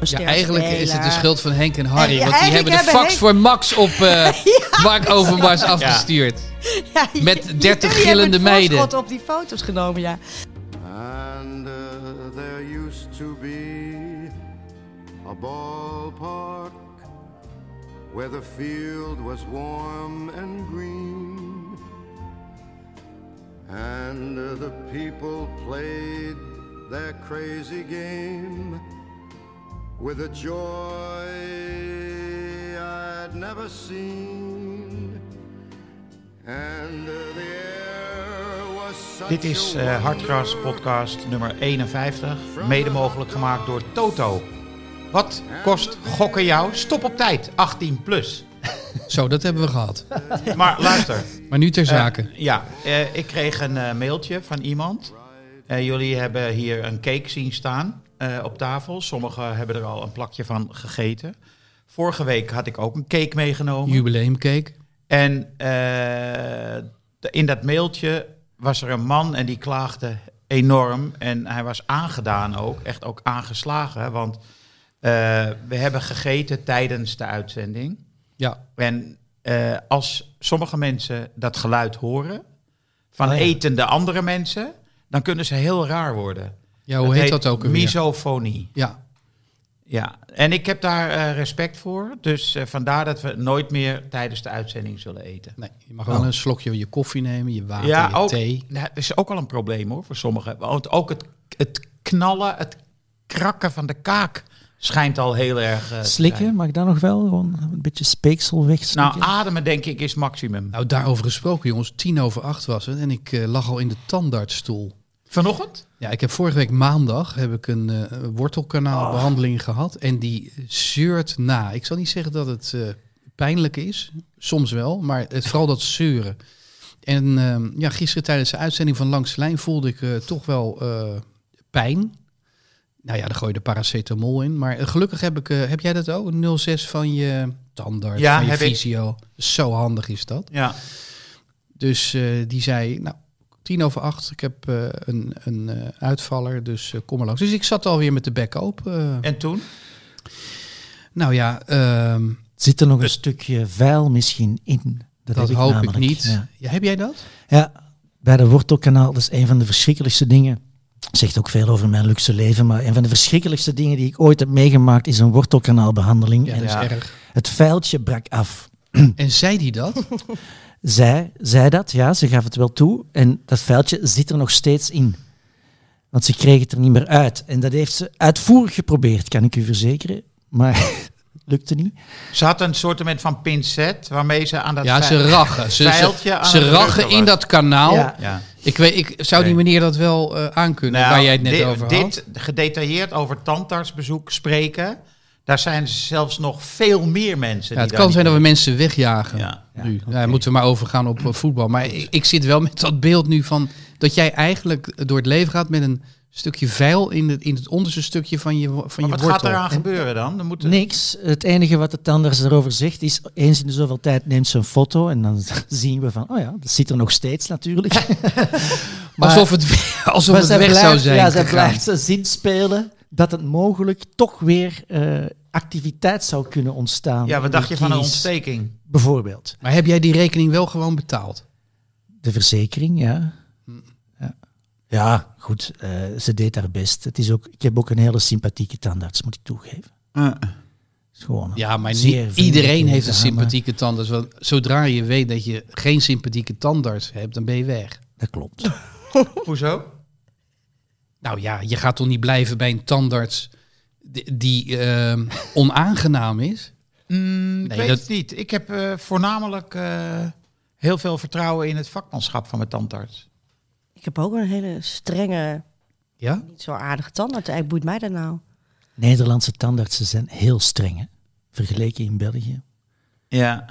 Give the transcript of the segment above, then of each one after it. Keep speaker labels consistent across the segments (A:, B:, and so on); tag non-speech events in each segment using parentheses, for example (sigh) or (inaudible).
A: Ja, eigenlijk is het de schuld van Henk en Harry.
B: En ja,
A: want die hebben de
B: hebben
A: fax
B: Henk-
A: voor Max op eh (laughs) Mark Overmars (laughs) afgestuurd.
B: Ja,
A: Met
B: j-
A: 30
B: jullie
A: gillende meiden.
B: voorschot op die foto's genomen, ja.
C: And uh, there used to be a ballpark where the field was warm and green. And uh, the people played their crazy game with a joy I'd never seen. And uh, the air was such
D: Dit is eh Hartgras podcast nummer 51, mede mogelijk gemaakt door Toto. Wat kost gokken jou? Stop op tijd, 18 plus. (laughs)
A: Zo, dat hebben we gehad.
D: Maar luister.
A: Maar nu ter
D: eh,
A: zake.
D: ja, eh, ik kreeg een eh, mailtje van iemand. Eh, jullie hebben hier een cake zien staan eh, op tafel. Sommigen hebben er al een plakje van gegeten. Vorige week had ik ook een cake meegenomen.
A: Jubileumcake.
D: En eh, in dat mailtje was er een man en die klaagde enorm. En hij was aangedaan ook, echt ook aangeslagen. Want eh, we hebben gegeten tijdens de uitzending.
A: Ja.
D: En als sommige mensen dat geluid horen van
E: Oh ja.
D: etende andere mensen, dan kunnen ze heel raar worden.
A: Ja, hoe heet dat ook alweer?
D: Misofonie.
A: Ja.
D: Ja, en ik heb daar eh, respect voor. Dus eh, vandaar dat we nooit meer tijdens de uitzending zullen eten.
A: Nee, je mag wel een slokje je koffie nemen, je water,
D: ja,
A: je
D: ook,
A: thee.
D: nou, dat is ook al een probleem hoor voor sommigen. Want ook het, het knallen, het krakken van de kaak schijnt al heel erg. eh, te
E: Slikken, mag dat nog wel? Gewoon een beetje speeksel wegslikken?
D: Nou, ademen denk ik is maximum.
A: Nou, daarover gesproken, jongens. Tien over acht was het en ik lag al in de tandartsstoel.
D: Vanochtend?
A: Ja, ik heb vorige week maandag heb ik een eh, wortelkanaalbehandeling gehad en die zeurt na. Ik zal niet zeggen dat het eh, pijnlijk is, soms wel, maar het, vooral dat zeuren. En ehm, ja, gisteren tijdens de uitzending van Langs de Lijn voelde ik eh, toch wel pijn. Nou ja, daar gooi je de paracetamol in. Maar gelukkig heb ik, heb jij dat ook? 06 van je tandarts,
D: Ja,
A: van je
D: heb ik.
A: Zo handig is dat.
D: Ja.
A: Dus die zei, nou, tien over acht, ik heb eh, een, een eh, uitvaller, dus eh, kom maar langs. Dus ik zat alweer met de bek open. eh.
D: En toen?
A: nou ja, ehm,
E: Zit er nog een stukje vuil misschien in?
A: dat,
E: heb
A: hoop
E: namelijk,
A: ik niet.
E: Ja.
A: Ja, heb jij dat?
E: Ja, bij de wortelkanaal, dat is een van de verschrikkelijkste dingen. Zegt ook veel over mijn luxe leven, maar een van de verschrikkelijkste dingen die ik ooit heb meegemaakt is een wortelkanaalbehandeling.
A: Ja,
E: en
A: dat is
D: Ja.
A: erg.
E: het vuiltje brak af.
A: En zei die dat? (laughs)
E: Zij zei dat, ja, ze gaf het wel toe. En dat vuiltje zit er nog steeds in. Want ze kreeg het er niet meer uit. En dat heeft ze uitvoerig geprobeerd, kan ik u verzekeren. Maar (laughs) lukte niet.
D: Ze had een soort van pincet waarmee ze aan dat
A: ja, ze rachen. Ze, ze,
D: aan
A: ze
D: het
A: rachen
D: drukken
A: in dat kanaal.
E: Ja.
D: Ja.
A: Ik, weet, ik zou die
D: Nee.
A: meneer dat wel eh aankunnen,
D: Nou,
A: waar jij het net
D: dit,
A: over had.
D: Dit gedetailleerd over tandartsbezoek spreken, daar zijn zelfs nog veel meer mensen.
A: Ja, het
D: die
A: kan zijn dat we mensen wegjagen.
D: Ja.
A: nu. Ja, moeten we maar overgaan op eh, voetbal. Maar ik, ik zit wel met dat beeld nu van dat jij eigenlijk door het leven gaat met een stukje vuil in het, in het onderste stukje van je, van
D: Maar
A: je
D: wat
A: wortel.
D: gaat eraan gebeuren dan? dan moet
E: Niks. Het enige wat de tandarts erover zegt is, eens in de zoveel tijd neemt ze een foto en dan (laughs) zien we van, oh ja, dat zit er nog steeds natuurlijk. (laughs) Maar-
A: alsof het, (laughs) alsof
E: Maar
A: het weg
E: blijft,
A: zou zijn.
E: Ja, zij
A: gegaan.
E: blijft ze zinspelen dat het mogelijk toch weer eh, activiteit zou kunnen ontstaan.
D: Ja, wat dacht je van een ontsteking?
E: Bijvoorbeeld.
A: Maar heb jij die rekening wel gewoon betaald?
E: De verzekering, ja.
A: Hm.
E: Ja, ja goed, eh, ze deed haar best. Het is ook, ik heb ook een hele sympathieke tandarts, moet ik toegeven.
D: Uh,
E: gewoon
A: Ja, maar niet iedereen heeft een sympathieke tandarts. Want zodra je weet dat je geen sympathieke tandarts hebt, dan ben je weg.
E: Dat klopt. (laughs)
D: hoezo?
A: Nou ja, je gaat toch niet blijven bij een tandarts die, die ehm, onaangenaam is?
D: Mm, ik
A: Nee,
D: weet
A: dat-
D: het niet. Ik heb eh, voornamelijk eh, heel veel vertrouwen in het vakmanschap van mijn tandarts.
B: Ik heb ook een hele strenge,
A: Ja?
B: niet zo aardige tandarts. Eigenlijk boeit mij dat nou.
E: Nederlandse tandartsen zijn heel streng, hè, vergeleken in België.
D: Ja.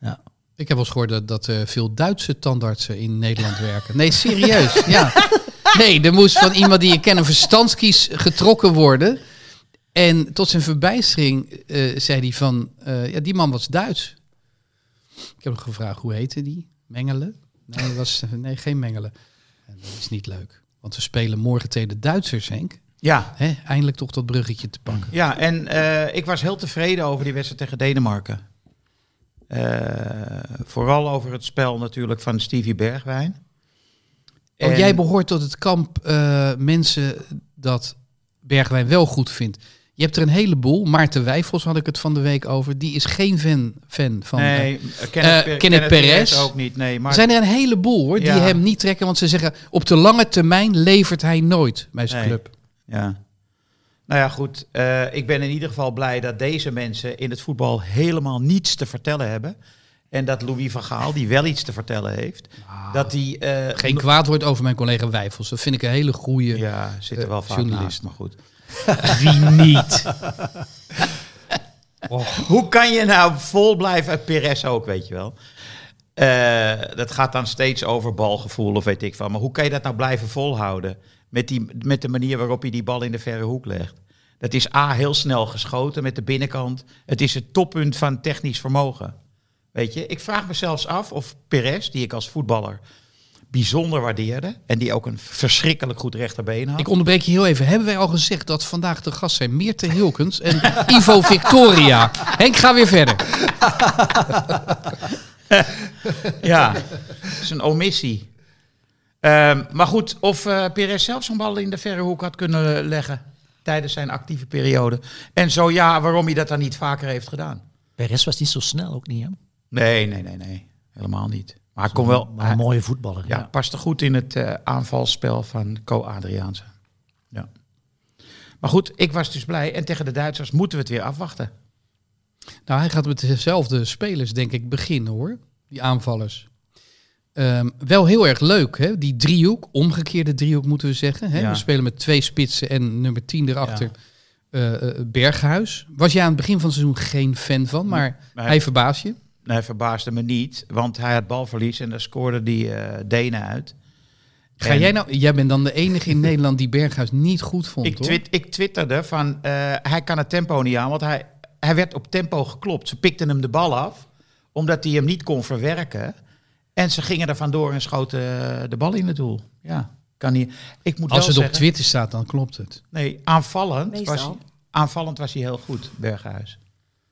E: Ja.
A: Ik heb wel eens gehoord dat, dat eh, veel Duitse tandartsen in Nederland werken. Nee, serieus. ja. (laughs) Nee, er moest van iemand die je kent een verstandskies getrokken worden. En tot zijn verbijstering eh, zei hij van, eh, ja, die man was Duits. Ik heb hem gevraagd, hoe heette die? Mengelen? Nee, was, (laughs) nee geen Mengelen. En dat is niet leuk. Want we spelen morgen tegen de Duitsers, Henk.
D: Ja,
A: Hè? Eindelijk toch dat bruggetje te pakken.
D: ja en eh, ik was heel tevreden over die wedstrijd tegen Denemarken. Vooral over het spel natuurlijk van Stevie Bergwijn.
A: Want
D: En-
A: jij behoort tot het kamp mensen dat Bergwijn wel goed vindt. Je hebt er een heleboel. Maarten Wijfels had ik het van de week over. Die is geen fan, fan van.
D: Nee,
A: eh,
D: Kenneth,
A: Kenneth Perez.
D: ook niet. Nee, maar
A: er zijn er een heleboel hoor, die
D: Ja.
A: hem niet trekken. Want ze zeggen op de lange termijn levert hij nooit bij zijn
D: Nee.
A: club.
D: Ja. Nou ja, goed. ik ben in ieder geval blij dat deze mensen in het voetbal helemaal niets te vertellen hebben. En dat Louis van Gaal, die wel iets te vertellen heeft, dat die...
A: Geen kwaad woord over mijn collega Wijfels. Dat vind ik een hele goede.
D: Ja, zit er wel
A: journalist.
D: naast, maar goed.
A: Wie niet? (laughs)
D: Hoe kan je nou vol blijven uit Perez ook, weet je wel? Eh, dat gaat dan steeds over balgevoel of weet ik van. Maar hoe kan je dat nou blijven volhouden? Met, die, met de manier waarop je die bal in de verre hoek legt. Dat is A, heel snel geschoten met de binnenkant. Het is het toppunt van technisch vermogen. Weet je, ik vraag me zelfs af of Perez, die ik als voetballer bijzonder waardeerde... en die ook een verschrikkelijk goed rechterbeen had...
A: Ik onderbreek je heel even. Hebben wij al gezegd dat vandaag de gast zijn Meerte Hilkens en (laughs) Ivo Victoria? Henk, ga weer verder. (laughs)
D: Ja, dat is een omissie. Ehm, maar goed, of eh Perez zelf zo'n bal in de verre hoek had kunnen leggen tijdens zijn actieve periode. En zo ja, waarom hij dat dan niet vaker heeft gedaan.
E: Perez was niet zo snel ook niet, hè?
D: Nee, nee, nee, nee. Helemaal niet. Maar hij kon wel...
E: Maar een mooie voetballer.
D: ja,
E: Ja.
D: paste goed in het eh, aanvalspel van Co Adriaanse. Ja. Maar goed, ik was dus blij. En tegen de Duitsers moeten we het weer afwachten.
A: Nou, hij gaat met dezelfde spelers, denk ik, beginnen hoor. Die aanvallers. Ehm, wel heel erg leuk, hè? Die driehoek, omgekeerde driehoek moeten we zeggen. Hè?
D: Ja.
A: We spelen met twee spitsen en nummer 10 erachter. eh, eh, Berghuis. Was jij aan het begin van het seizoen geen fan van, maar
D: Maar
A: hij verbaast je.
D: Hij verbaasde me niet, want hij had balverlies en daar scoorde die eh Denen uit.
A: Ga
D: En-
A: jij nou, jij bent dan de enige in (laughs) Nederland die Berghuis niet goed vond,
D: Ik, twit, ik twitterde van, eh, hij kan het tempo niet aan, want hij, hij werd op tempo geklopt. Ze pikten hem de bal af, omdat hij hem niet kon verwerken. En ze gingen er vandoor en schoten eh, de bal in het doel. Ja, kan niet. Ik moet
A: Als
D: wel
A: het op Twitter staat, dan klopt het.
D: nee, aanvallend was,
B: Meestal.
D: hij, aanvallend was hij heel goed, Berghuis.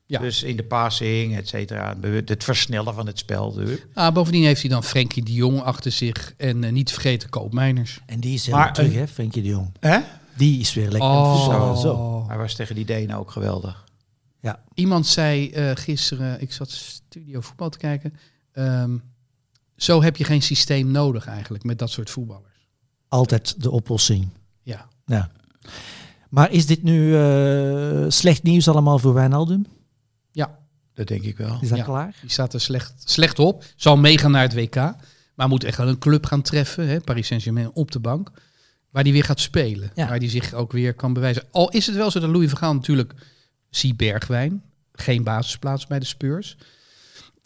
A: Ja.
D: Dus in de passing, et cetera, het versnellen van het spel.
A: Ah, bovendien heeft hij dan Frenkie de Jong achter zich en eh, niet te vergeten Koopmeiners.
E: En die is helemaal terug, hè, Frenkie de Jong.
D: Hè?
E: Die is weer lekker voetballen. Zo.
D: Hij was tegen die Denen ook geweldig.
E: Ja.
A: Iemand zei eh, gisteren, ik zat studio voetbal te kijken. ehm, zo heb je geen systeem nodig eigenlijk met dat soort voetballers.
E: Altijd de oplossing.
A: Ja.
E: Ja. Maar is dit nu eh, slecht nieuws allemaal voor Wijnaldum?
A: Ja,
D: Dat denk ik wel.
E: Is dat
A: Ja.
E: klaar?
A: die staat er slecht, slecht op. Zal meegaan naar het WK. Maar moet echt wel een club gaan treffen. Hè? Paris Saint-Germain op de bank. Waar die weer gaat spelen.
E: Ja.
A: Waar die zich ook weer kan bewijzen. Al is het wel zo dat Louis van Gaal natuurlijk... Zie Bergwijn. Geen basisplaats bij de Spurs.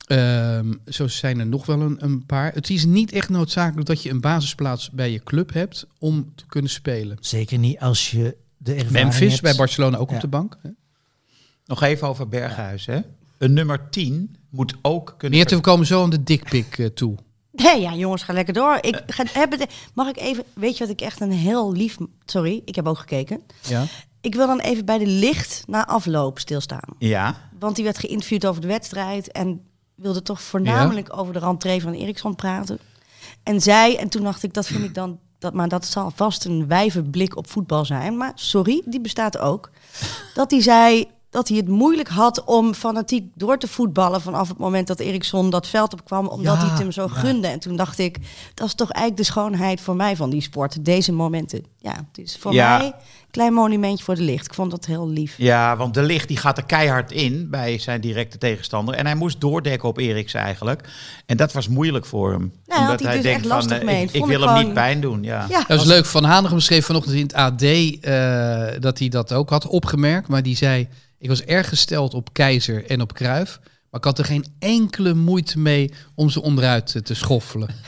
A: Ehm, zo zijn er nog wel een, een paar. Het is niet echt noodzakelijk dat je een basisplaats bij je club hebt om te kunnen spelen.
E: Zeker niet als je de ervaring
A: Memphis
E: hebt.
A: bij Barcelona ook
E: Ja.
A: op de bank. Hè?
D: Nog even over Berghuis. Hè? Een nummer 10 moet ook kunnen...
A: Meerte, we komen zo aan de dikpik eh, toe.
B: Nee, ja, jongens, ga lekker door. Ik ga, heb het, mag ik even... Weet je wat ik echt een heel lief... Sorry, ik heb ook gekeken.
A: Ja.
B: Ik wil dan even bij de licht na afloop stilstaan.
D: Ja,
B: Want die werd geïnterviewd over de wedstrijd... en wilde toch voornamelijk over de rentree van Eriksson praten. En zij, en toen dacht ik, dat vind ik dan... Dat, maar dat zal vast een wijve blik op voetbal zijn. Maar sorry, die bestaat ook. Dat hij zei dat hij het moeilijk had om fanatiek door te voetballen... vanaf het moment dat Eriksson dat veld opkwam... omdat
E: Ja,
B: hij het hem zo
E: ja.
B: gunde. En toen dacht ik, dat is toch eigenlijk de schoonheid voor mij van die sport. Deze momenten. Ja, het is voor
D: Ja.
B: mij een klein monumentje voor de licht. Ik vond dat heel lief.
D: ja, want de licht die gaat er keihard in bij zijn directe tegenstander. En hij moest doordekken op Eriksen eigenlijk. En dat was moeilijk voor hem.
B: Nou, had hij dus echt lastig
D: eh,
B: mee.
D: ik, wil hem
B: gewoon-
D: niet pijn doen. Ja.
B: Ja,
A: Dat is leuk. Van Hanegem schreef vanochtend in het AD eh, dat hij dat ook had opgemerkt. Maar die zei, ik was erg gesteld op Keizer en op Kruif. Maar ik had er geen enkele moeite mee om ze onderuit te schoffelen. (laughs)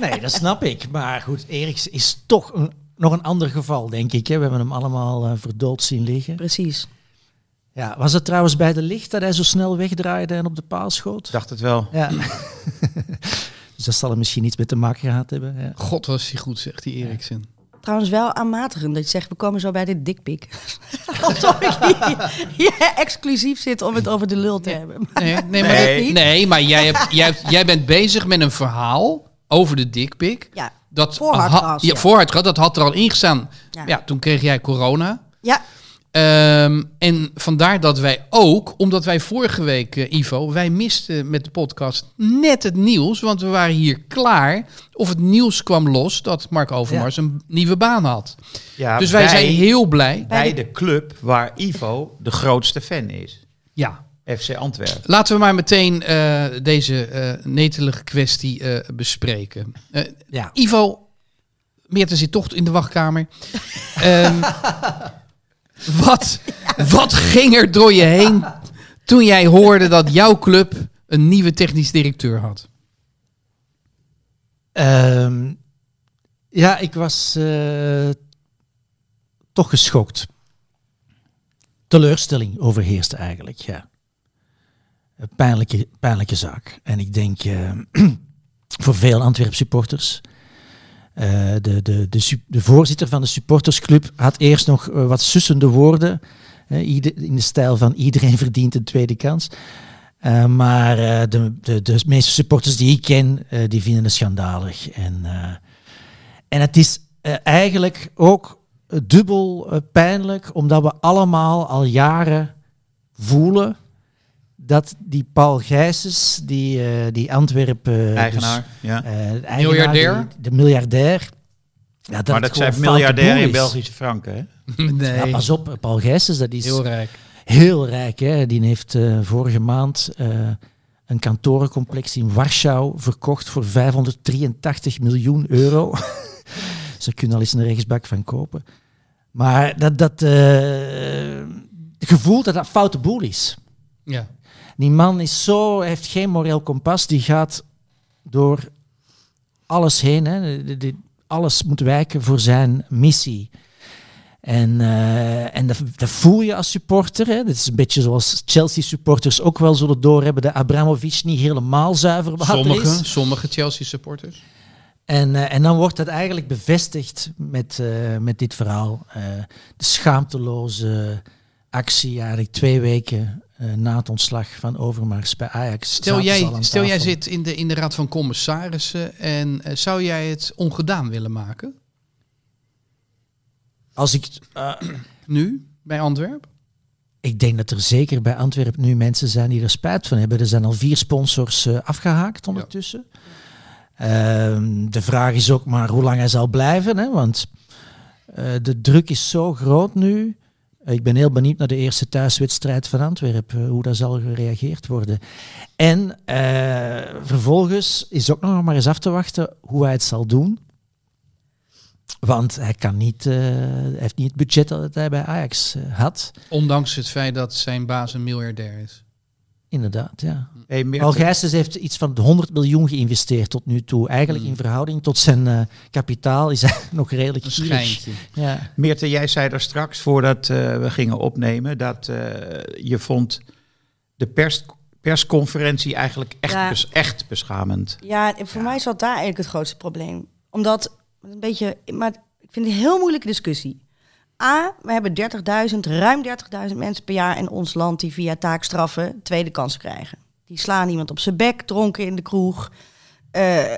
E: Nee, dat snap ik. Maar goed, Eriks is toch een, nog een ander geval, denk ik. Hè. We hebben hem allemaal eh, verdood zien liggen.
B: precies.
E: Ja, was het trouwens bij de licht dat hij zo snel wegdraaide en op de paal schoot?
D: Dacht het wel.
E: Ja. (laughs) dus dat zal er misschien iets mee te maken gehad hebben. Ja.
A: God was hij goed, zegt die Eriksen.
B: Trouwens wel aanmatigend dat je zegt, we komen zo bij de dikpik. (laughs) Alsof ik hier, (laughs) hier exclusief zit om het over de lul te hebben. Maar
A: Nee, nee, maar,
D: Nee.
A: nee, maar jij, hebt, jij, hebt- jij bent bezig met een verhaal over de dikpik.
B: ja,
A: Dat
B: Voor hard
A: ha-
B: gas,
A: ja,
B: ja.
A: dat had er al ingestaan. Ja.
B: Ja.
A: toen kreeg jij corona.
B: ja,
A: Ehm, en vandaar dat wij ook, omdat wij vorige week, eh, Ivo, wij misten met de podcast net het nieuws. Want we waren hier klaar. Of het nieuws kwam los dat Mark Overmars een nieuwe baan had.
D: Ja,
A: dus wij zijn heel blij.
D: bij de club waar Ivo de grootste fan is.
A: Ja.
D: FC Antwerpen.
A: Laten we maar meteen eh, deze eh netelige kwestie eh, bespreken. Eh,
E: Ja.
A: Ivo, Meerte zit toch in de wachtkamer. (laughs) Ehm, wat, wat ging er door je heen toen jij hoorde dat jouw club een nieuwe technisch directeur had?
E: Ehm, ja, ik was eh, toch geschokt. Teleurstelling overheerste eigenlijk, ja. Een pijnlijke, pijnlijke zaak. En ik denk eh, (clears throat) voor veel Antwerp supporters. Eh, de, de, de, voorzitter van de supportersclub had eerst nog eh, wat sussende woorden. in de stijl van iedereen (laughs) verdient een tweede kans. Eh, maar de, de, de meeste supporters die ik ken, die vinden het schandalig. En, en het is eigenlijk ook dubbel pijnlijk, omdat we allemaal al jaren voelen dat die Paul Gijsens, die, eh, die Antwerpen... eh,
D: Eigenaar. ja.
E: dus, eh, eigenaar,
A: Miljardair?
E: die- de miljardair. Ja, dat
D: maar dat zijn miljardair in
E: is.
D: Belgische franken. Hè? (laughs)
A: Nee,
E: Ja, pas op, Paul Gijsens, dat is
A: heel rijk.
E: heel rijk. Hè? Die heeft eh, vorige maand eh, een kantorencomplex in Warschau verkocht voor 583 miljoen euro. (laughs) Ze kunnen al eens een rechtsbak van kopen. Maar dat, dat eh, het gevoel dat dat foute boel is.
A: Ja.
E: Die man is zo, heeft geen moreel kompas. Die gaat door alles heen. Hè. De- de- alles moet wijken voor zijn missie. En, eh, en dat, dat voel je als supporter. Hè. Dat is een beetje zoals Chelsea-supporters ook wel zullen doorhebben dat Abramovic niet helemaal zuiver water
A: Sommige,
E: is.
A: sommige Chelsea supporters.
E: En, eh, en dan wordt dat eigenlijk bevestigd met, eh, met dit verhaal. De schaamteloze actie eigenlijk twee weken na het ontslag van Overmars bij Ajax.
A: Stel, jij, stel jij zit in de, in de raad van commissarissen en eh, zou jij het ongedaan willen maken?
E: Als ik, eh,
A: Nu, bij Antwerpen?
E: ik denk dat er zeker bij Antwerpen nu mensen zijn die er spijt van hebben. Er zijn al vier sponsors eh, afgehaakt ondertussen. Ehm, de vraag is ook maar hoe lang hij zal blijven. Hè? Want eh, de druk is zo groot nu. Ik ben heel benieuwd naar de eerste thuiswedstrijd van Antwerpen, eh, hoe daar zal gereageerd worden. En eh, vervolgens is ook nog maar eens af te wachten hoe hij het zal doen. Want hij, kan niet, hij heeft niet het budget dat hij bij Ajax had.
A: Ondanks het feit dat zijn baas een miljardair is.
E: Inderdaad, ja.
D: Hey,
E: Gijsens heeft iets van 100 miljoen geïnvesteerd tot nu toe. Eigenlijk in verhouding tot zijn eh, kapitaal is hij (laughs) nog redelijk
A: schijntje.
E: Ja.
D: Meerte, jij zei daar straks, voordat eh, we gingen opnemen, dat eh, je vond de pers, persconferentie eigenlijk echt,
B: Ja.
D: bes- echt beschamend.
B: Ja, en voor mij zat daar eigenlijk het grootste probleem. Omdat, een beetje, maar ik vind het een heel moeilijke discussie. A, we hebben 30.000, ruim 30.000 mensen per jaar in ons land die via taakstraffen tweede kans krijgen. Die slaan iemand op zijn bek, dronken in de kroeg. Eh,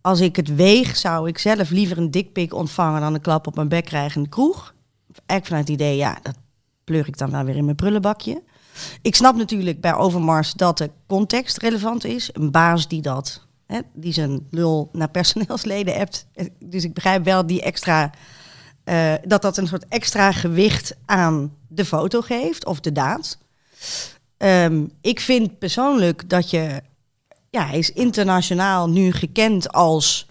B: als ik het weeg, zou ik zelf liever een dikpik ontvangen dan een klap op mijn bek krijgen in de kroeg. Eigenlijk vanuit het idee, ja, dat pleur ik dan wel weer in mijn prullenbakje. Ik snap natuurlijk bij Overmars dat de context relevant is. Een baas die dat, hè, die zijn lul naar personeelsleden hebt. Dus ik begrijp wel die extra, eh, dat dat een soort extra gewicht aan de foto geeft of de daad. Ehm, ik vind persoonlijk dat je, ja, hij is internationaal nu gekend als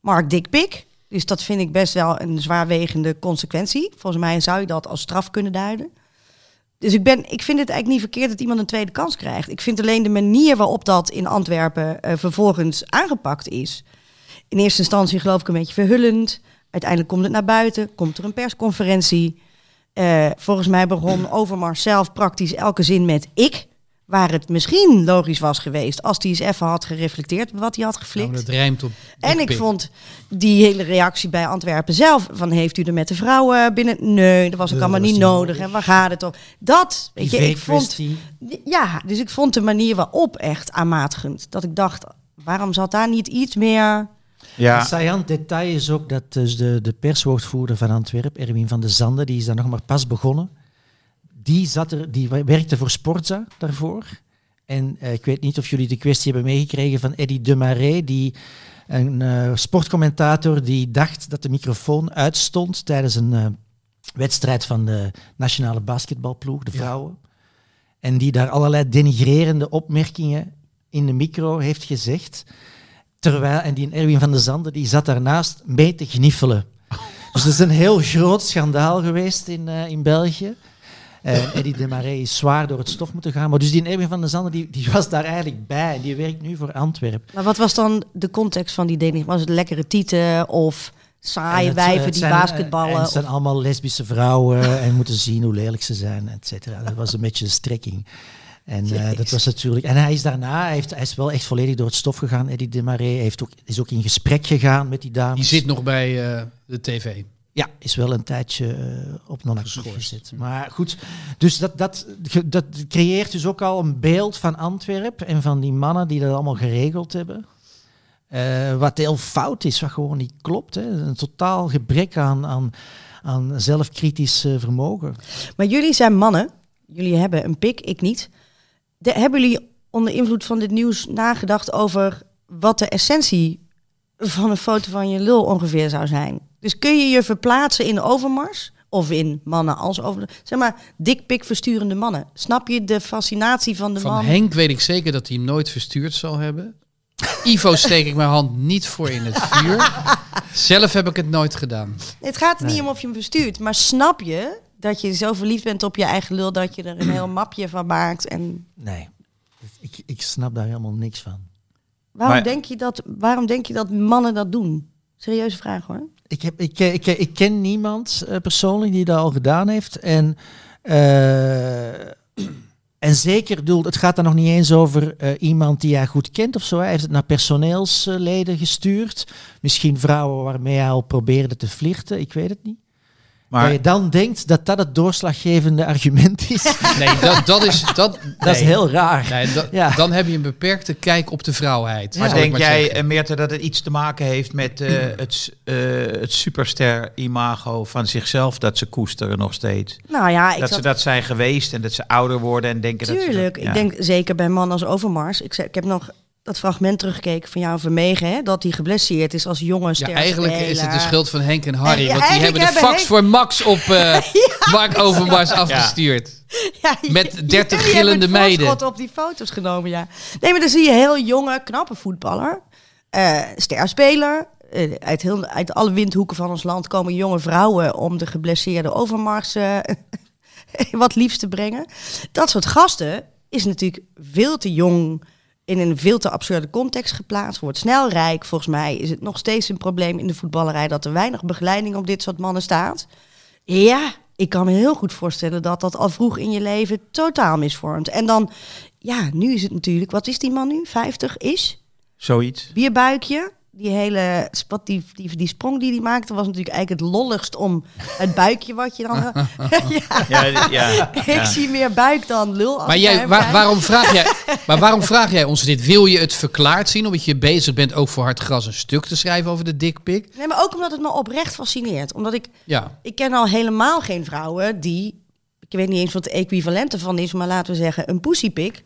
B: Mark Dikpik. Dus dat vind ik best wel een zwaarwegende consequentie. Volgens mij zou je dat als straf kunnen duiden. Dus ik, ben, ik vind het eigenlijk niet verkeerd dat iemand een tweede kans krijgt. Ik vind alleen de manier waarop dat in Antwerpen eh, vervolgens aangepakt is. In eerste instantie geloof ik een beetje verhullend. Uiteindelijk komt het naar buiten, komt er een persconferentie. Eh, volgens mij begon (clears throat) Overmars zelf praktisch elke zin met ik. Waar het misschien logisch was geweest als hij eens even had gereflecteerd wat hij had geflikt.
A: Nou, dat rijmt op
B: En ik vond die hele reactie bij Antwerpen zelf van heeft u er met de vrouwen binnen? Nee, dat was ook
E: Nee,
B: allemaal niet
E: was niet
B: nodig. En waar gaat het om? Dat, weet je, ik vond, ja, dus ik vond de manier waarop echt aanmatigend. Dat ik dacht, waarom zat daar niet iets meer?
E: Een
D: Ja,
E: saillant detail is ook dat dus de, de perswoordvoerder van Antwerpen, Erwin van de Zande, die is daar nog maar pas begonnen. Die, zat er, die werkte voor Sportza daarvoor. En eh, ik weet niet of jullie de kwestie hebben meegekregen van Eddy de Marais, die een eh, sportcommentator die dacht dat de microfoon uitstond tijdens een eh, wedstrijd van de nationale basketbalploeg, de
A: Ja.
E: vrouwen. En die daar allerlei denigrerende opmerkingen in de micro heeft gezegd. Terwijl, en die Erwin van der Zanden, die zat daarnaast mee te gniffelen. Dus dat is een heel groot schandaal geweest in, eh, in België. En Eddie de Marais is zwaar door het stof moeten gaan. Maar dus die Erwin van der Zanden, die, die was daar eigenlijk bij. Die werkt nu voor Antwerpen.
B: Maar wat was dan de context van die ding? Was het lekkere tieten of saaie
E: het-
B: wijven
E: het
B: die
E: zijn-
B: basketballen?
E: En het zijn allemaal lesbische vrouwen en moeten zien hoe lelijk ze zijn, et cetera. Dat was een beetje de strekking. En eh, dat was natuurlijk. En hij is daarna, hij, heeft, hij is wel echt volledig door het stof gegaan. Eddie de Marais heeft ook, is ook in gesprek gegaan met die dames.
A: Die zit nog bij eh, de tv.
E: Ja, is wel een tijdje eh, op non-actief gezet. Maar goed, dus dat, dat, ge- dat creëert dus ook al een beeld van Antwerpen en van die mannen die dat allemaal geregeld hebben. Eh, wat heel fout is, wat gewoon niet klopt. Hè. Een totaal gebrek aan, aan, aan zelfkritisch vermogen.
B: Maar jullie zijn mannen. Jullie hebben een pik, ik niet. De, hebben jullie onder invloed van dit nieuws nagedacht over wat de essentie van een foto van je lul ongeveer zou zijn? Dus kun je je verplaatsen in Overmars? Of in mannen als over... Zeg maar, dikpik versturende mannen. Snap je de fascinatie van de
A: Van
B: man?
A: Henk weet ik zeker dat hij hem nooit verstuurd zal hebben. Ivo steek ik mijn hand niet voor in het vuur. Zelf heb ik het nooit gedaan.
B: Het gaat er niet om of je hem verstuurt. Maar snap je dat je zo verliefd bent op je eigen lul... dat je er een heel (clears throat) mapje van maakt en...
E: Nee, ik, ik snap daar helemaal niks van.
B: Waarom,
D: Maar-
B: denk je dat, waarom denk je dat mannen dat doen? Serieuze vraag hoor.
E: Ik, heb, ik, ik, ik ken niemand eh, persoonlijk die dat al gedaan heeft. En, eh, (clears throat) en zeker, bedoel, het gaat dan nog niet eens over eh, iemand die hij goed kent of zo. Hij heeft het naar personeelsleden gestuurd. Misschien vrouwen waarmee hij al probeerde te flirten. Ik weet het niet. Maar je dan denkt dat dat het doorslaggevende argument is. (laughs)
A: Nee, dat, dat is... Dat, (laughs)
E: Dat is heel raar.
A: Nee, dat-
E: Ja.
A: Dan heb je een beperkte kijk op de vrouwheid.
D: Maar denk jij,
A: zeggen.
D: eh, Meerte, dat het iets te maken heeft met eh, (clears throat) het, eh, het superster-imago van zichzelf dat ze koesteren nog steeds?
B: Nou ja, ik
D: dat
B: zat,
D: ze dat zijn geweest en dat ze ouder worden en denken dat ze...
B: tuurlijk.
D: ja.
B: Ik denk zeker bij mannen als Overmars. Ik, zei- ik heb nog dat fragment teruggekeken van jou Vermegen, hè, dat hij geblesseerd is als jonge
A: Ja,
B: ster.
A: eigenlijk is het de schuld van Henk en Harry.
B: Ja,
A: want die hebben de
B: hebben
A: fax
B: Henk-
A: voor Max op eh, (laughs) Mark Overmars afgestuurd.
B: Ja, (laughs)
A: Met
B: jullie
A: 30
B: hebben
A: gillende meiden.
B: voorschot op die foto's genomen, ja. Nee, maar dan zie je heel jonge, knappe voetballer. eh sterspeler. Eh, uit, heel, uit alle windhoeken van ons land komen jonge vrouwen om de geblesseerde Overmars eh, (laughs) wat liefst te brengen. Dat soort gasten is natuurlijk veel te jong in een veel te absurde context geplaatst. Wordt snel rijk. Volgens mij is het nog steeds een probleem in de voetballerij dat er weinig begeleiding op dit soort mannen staat. Ja, ik kan me heel goed voorstellen dat dat al vroeg in je leven totaal misvormt. En dan, ja, nu is het natuurlijk, wat is die man nu? 50 is?
D: Zoiets.
B: Bierbuikje. Die hele wat die, die, die sprong die hij maakte was natuurlijk eigenlijk het lolligst om het buikje wat je dan. (laughs) (laughs) ja,
D: Ja, ja,
B: ik
D: ja.
B: zie meer buik dan lul.
A: Maar, jij, waar- waarom vraag jij, maar waarom vraag jij ons dit? Wil je het verklaard zien? Omdat je bezig bent ook voor Hard Gras een stuk te schrijven over de dikpik?
B: Nee, maar ook omdat het me oprecht fascineert. Omdat ik
A: Ja.
B: Ik ken al helemaal geen vrouwen die, ik weet niet eens wat de equivalent ervan is, maar laten we zeggen een pussypik.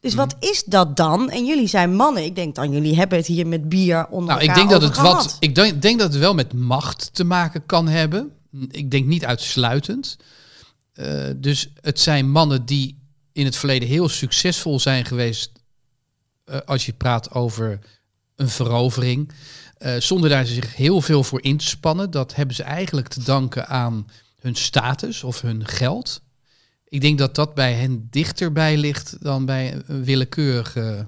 B: Dus wat
A: Mhm.
B: is dat dan? En jullie zijn mannen. Ik denk dan, jullie hebben het hier met bier onder
A: Nou, ik denk dat het wat. Ik denk, denk dat het wel met macht te maken kan hebben. Ik denk niet uitsluitend. Eh, dus het zijn mannen die in het verleden heel succesvol zijn geweest. eh, als je praat over een verovering. eh, zonder daar zich heel veel voor in te spannen. Dat hebben ze eigenlijk te danken aan hun status of hun geld. Ik denk dat dat bij hen dichterbij ligt dan bij een willekeurige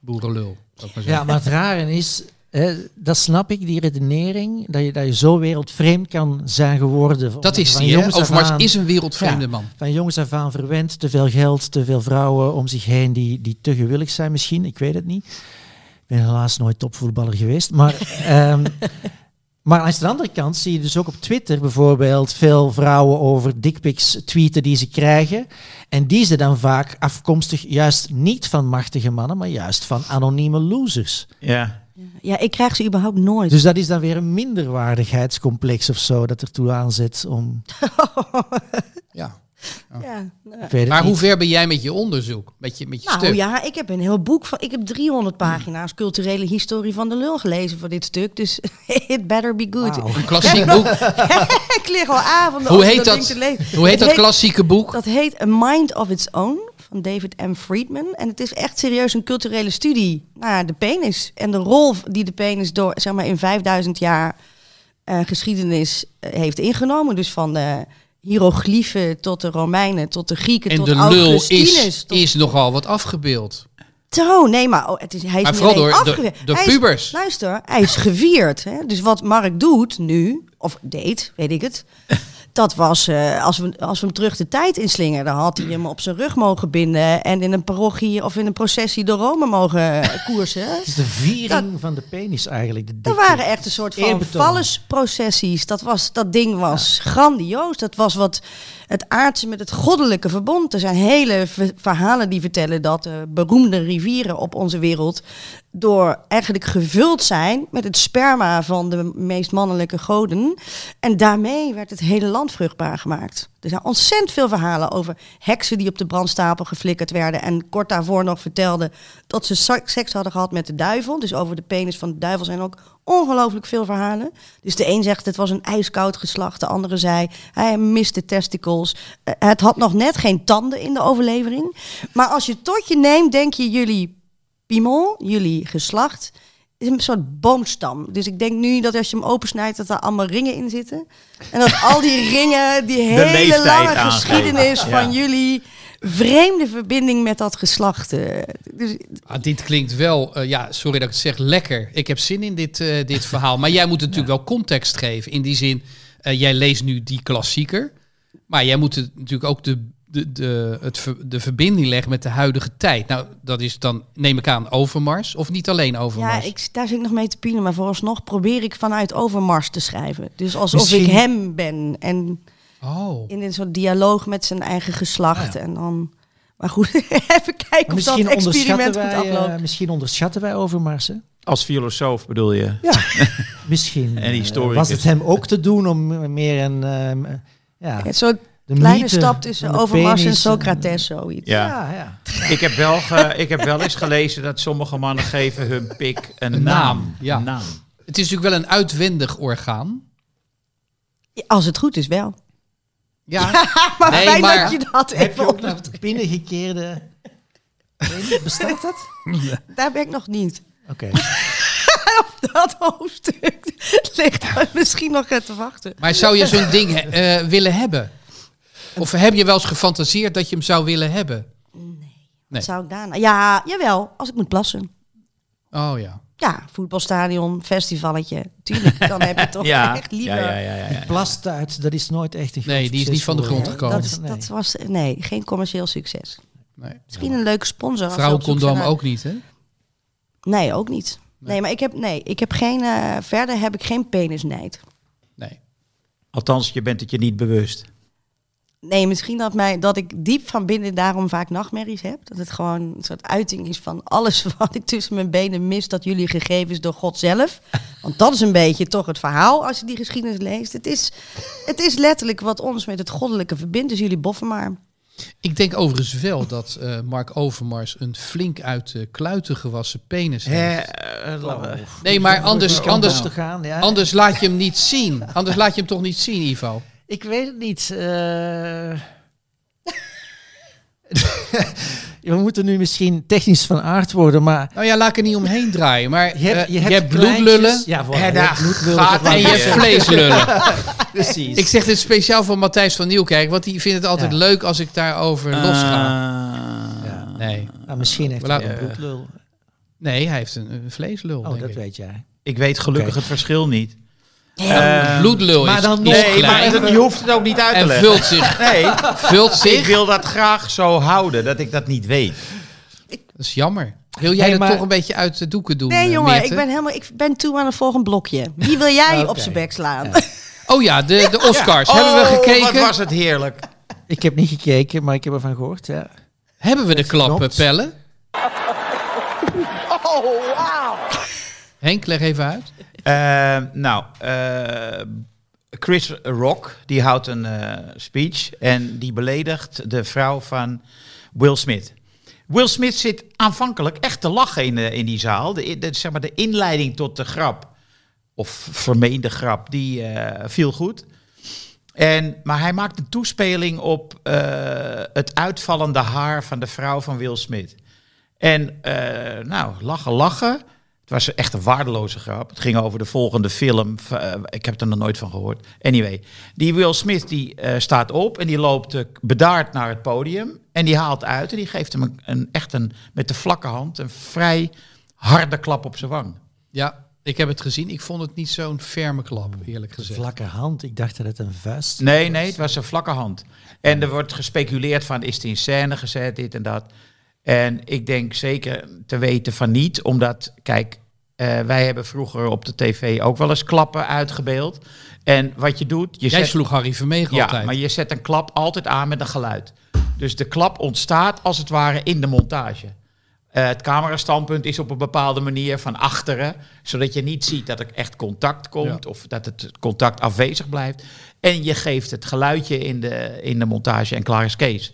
A: boerenlul. maar
E: Ja, maar het rare is, eh, dat snap ik, die redenering, dat je, dat je zo wereldvreemd kan zijn geworden.
A: Dat is die, hè?
E: af
A: Overmars
E: aan.
A: is een wereldvreemde
E: Ja.
A: man.
E: Van jongens af aan verwend, te veel geld, te veel vrouwen om zich heen die, die te gewillig zijn misschien, ik weet het niet. Ik ben helaas nooit topvoetballer geweest. Maar, (laughs) ehm, maar aan de andere kant zie je dus ook op Twitter bijvoorbeeld veel vrouwen over dickpics tweeten die ze krijgen. En die ze dan vaak afkomstig juist niet van machtige mannen, maar juist van anonieme losers.
D: Ja.
B: Ja, ik krijg ze überhaupt nooit.
E: Dus dat is dan weer een minderwaardigheidscomplex of zo dat ertoe aanzet om... (laughs)
A: Ja.
B: Ja. nou,
A: Maar hoe ver ben jij met je onderzoek? Met je, met je
B: Nou
A: stuk?
B: ja, ik heb een heel boek van. Ik heb 300 pagina's culturele historie van de lul gelezen voor dit stuk. Dus (laughs) it better be good.
E: Wauw.
A: Een klassiek (laughs) boek.
B: ik (laughs) lig al avonden
A: Hoe heet dat?
B: te lezen.
A: Hoe heet
B: Het
A: dat klassieke boek?
B: Dat heet A Mind of Its Own van David M. Friedman. En het is echt serieus een culturele studie naar de penis. En de rol die de penis door, zeg maar, in 5000 jaar eh, geschiedenis eh, heeft ingenomen. Dus van de hieroglyphen tot de Romeinen, tot de Grieken,
A: En
B: tot
A: de lul
B: Augustinus.
A: is,
B: tot-
A: is nogal wat afgebeeld.
B: Zo, nee, maar oh, het is, hij is niet alleen
A: door de-
B: afgeweerd.
A: de
B: Hij is-
A: pubers.
B: luister, hij is gevierd. Hè? Dus wat Mark doet nu, of deed, weet ik het. Dat was, eh, als, we, als we hem terug de tijd inslingen, dan had hij hem op zijn rug mogen binden en in een parochie of in een processie door Rome mogen eh, koersen. (laughs)
E: Het is de viering van de penis eigenlijk. De
B: Er
E: dikke.
B: waren echt een soort van
E: Eerbetoon.
B: vallesprocessies. Dat, was, dat ding was grandioos. Dat was wat het aardse met het goddelijke verbond. Er zijn hele verhalen die vertellen dat de beroemde rivieren op onze wereld door eigenlijk gevuld zijn met het sperma van de meest mannelijke goden. En daarmee werd het hele land vruchtbaar gemaakt. Er zijn ontzettend veel verhalen over heksen die op de brandstapel geflikkerd werden. En kort daarvoor nog vertelden dat ze seks hadden gehad met de duivel. Dus over de penis van de duivel zijn ook ongelooflijk veel verhalen. Dus de een zegt het was een ijskoud geslacht. De andere zei hij miste testicles. Eh, het had nog net geen tanden in de overlevering. Maar als je tot je neemt, denk je jullie piemel, jullie geslacht, is een soort boomstam. Dus ik denk nu dat als je hem opensnijdt, dat er allemaal ringen in zitten. En dat al die (laughs) ringen, die hele lange
D: aangeven.
B: geschiedenis
D: Ja.
B: van jullie vreemde verbinding met dat geslacht. eh, Dus,
A: Ah, dit klinkt wel, eh, ja, sorry dat ik het zeg, lekker. Ik heb zin in dit, eh, dit (laughs) verhaal. Maar jij moet natuurlijk wel context geven. In die zin, eh, jij leest nu die klassieker. Maar jij moet het, natuurlijk ook de, de, de, het, ver- de verbinding leggen met de huidige tijd. Nou, dat is dan, neem ik aan, Overmars. Of niet alleen
B: ja,
A: Overmars?
B: ik, daar zit ik nog mee te pielen. Maar vooralsnog probeer ik vanuit Overmars te schrijven. Dus alsof
E: Misschien-
B: ik hem ben. En
A: Oh.
B: in een soort dialoog met zijn eigen geslacht.
E: Ah, ja.
B: En dan... Maar goed, (laughs) even kijken
E: Maar
B: of dat
E: misschien,
B: experiment goed afloopt.
E: eh, misschien onderschatten wij Overmars. hè?
D: Als filosoof bedoel je?
E: Ja, (laughs) misschien.
D: En
E: eh,
D: historicus.
E: was het hem ook te doen om meer een... ehm, ja,
B: Een soort
E: de
B: kleine
E: mythe
B: stap tussen Overmars en Socrates, zoiets.
D: Ja.
E: Ja, ja.
D: Ik, heb wel ge- ik heb wel eens gelezen dat sommige mannen geven hun pik een,
A: Een
D: naam.
A: naam, ja.
D: Een naam.
A: Het is natuurlijk wel een uitwendig orgaan.
B: Als het goed is wel.
A: Ja, (laughs)
B: Maar
A: Nee,
B: fijn
A: maar-
B: dat je dat
E: Heb je
B: even
E: ook
B: op...
E: nog het binnengekeerde... Bestaat dat? (laughs)
B: Daar ben ik nog niet.
E: Oké. (laughs)
B: Dat hoofdstuk ligt daar misschien nog te wachten.
A: maar zou je zo'n ding eh, willen hebben? Of heb je wel eens gefantaseerd dat je hem zou willen hebben? Nee.
B: Wat zou ik daarna? Ja, jawel, als ik moet plassen.
A: Oh ja.
B: Ja, voetbalstadion, festivalletje. Tuurlijk, dan heb je (laughs) toch
D: Ja.
B: echt liever...
D: Ja, ja, ja, ja, ja.
E: Plastuit, dat is nooit echt een
A: Nee, die is niet van de grond gekomen.
B: Dat,
E: Nee.
B: dat was, nee, geen commercieel succes.
A: Nee.
B: Misschien een leuke sponsor.
A: Vrouwencondoom ook niet, hè?
B: Nee, ook niet. Nee, maar ik heb, nee, ik heb geen, eh, verder heb ik geen penisnijd.
A: Nee.
D: Althans, je bent het je niet bewust.
B: Nee, misschien dat, mij, dat ik diep van binnen daarom vaak nachtmerries heb. Dat het gewoon een soort uiting is van alles (laughs) wat ik tussen mijn benen mis, dat jullie gegeven is door God zelf. Want dat is een beetje toch het verhaal als je die geschiedenis leest. Het is, het is letterlijk wat ons met het goddelijke verbindt, dus jullie boffen maar.
A: Ik denk overigens wel dat eh, Mark Overmars een flink uit de kluiten gewassen penis heeft. Nee, maar anders, anders,
E: ja.
A: anders laat je hem niet zien. Anders laat je hem toch niet zien, Ivo?
E: Ik weet het niet. eh. (laughs) We moeten nu misschien technisch van aard worden, maar
A: Nou ja, laat ik er niet omheen draaien. Maar
E: je hebt,
A: eh,
E: je hebt,
A: bloedlullen
E: Ja, voilà,
D: En
E: je
D: daar
E: hebt bloedlullen
A: en je hebt vleeslullen. (laughs)
E: Precies.
A: Ik zeg dit speciaal voor Matthijs van Nieuwkerk, want die vindt het altijd
E: Ja.
A: leuk als ik daarover losga.
D: Ah.
E: Ja.
A: Nee.
E: Ah, misschien heeft hij een bloedlul.
A: nee, hij heeft een, een vleeslul,
E: Oh,
A: denk
E: dat
A: ik.
E: weet jij.
D: Ik weet gelukkig het verschil niet.
B: Ja.
D: Eh,
A: Bloedlul
E: maar
A: is
E: dan
A: is
E: nog-
D: nee, maar je hoeft het ook niet uit te
A: en
D: leggen.
A: vult zich,
D: Nee,
A: vult
D: ik
A: zich.
D: wil dat graag zo houden, dat ik dat niet weet.
A: Dat is jammer. Wil jij
E: Hey,
A: dat
E: maar-
A: toch een beetje uit de doeken doen?
B: Nee,
A: eh,
B: jongen,
A: Meerte?
B: ik ben helemaal. Ik ben toe aan een volgend blokje. Wie wil jij (laughs) op zijn bek slaan?
A: Oh ja, de, de (laughs) Oscars.
D: Ja.
A: Hebben we
D: Oh,
A: gekeken?
D: wat was het heerlijk.
E: Ik heb niet gekeken, maar ik heb ervan gehoord. Ja.
A: Hebben we de klappen,
E: klopt.
A: Pelle? (laughs) Henk, leg even uit.
D: Eh, nou, eh, Chris Rock, die houdt een eh, speech en die beledigt de vrouw van Will Smith. Will Smith zit aanvankelijk echt te lachen in, in die zaal. De, zeg maar de inleiding tot de grap, of vermeende grap, die viel goed. En, maar hij maakt een toespeling op het uitvallende haar van de vrouw van Will Smith. En nou, lachen, lachen. Het was echt een waardeloze grap. Het ging over de volgende film. Eh, ik heb er nog nooit van gehoord. Anyway, die Will Smith die eh, staat op en die loopt eh, bedaard naar het podium. En die haalt uit en die geeft hem een, een, echt een, met de vlakke hand een vrij harde klap op zijn wang.
A: Ja, ik heb het gezien. Ik vond het niet zo'n ferme klap, eerlijk gezegd.
E: Vlakke hand, ik dacht dat het een vuist
D: Nee, nee, het was een vlakke hand. En er wordt gespeculeerd van, is het in scène gezet, dit en dat. En ik denk zeker te weten van niet, omdat, kijk, eh, wij hebben vroeger op de tv ook wel eens klappen uitgebeeld. En wat je doet, je
A: Jij
D: zet,
A: sloeg Harry Vermegen
D: ja,
A: altijd.
D: maar je zet een klap altijd aan met een geluid. Dus de klap ontstaat als het ware in de montage. Eh, het camerastandpunt is op een bepaalde manier van achteren, zodat je niet ziet dat er echt contact komt of dat het contact afwezig blijft. En je geeft het geluidje in de, in de montage en klaar is Kees.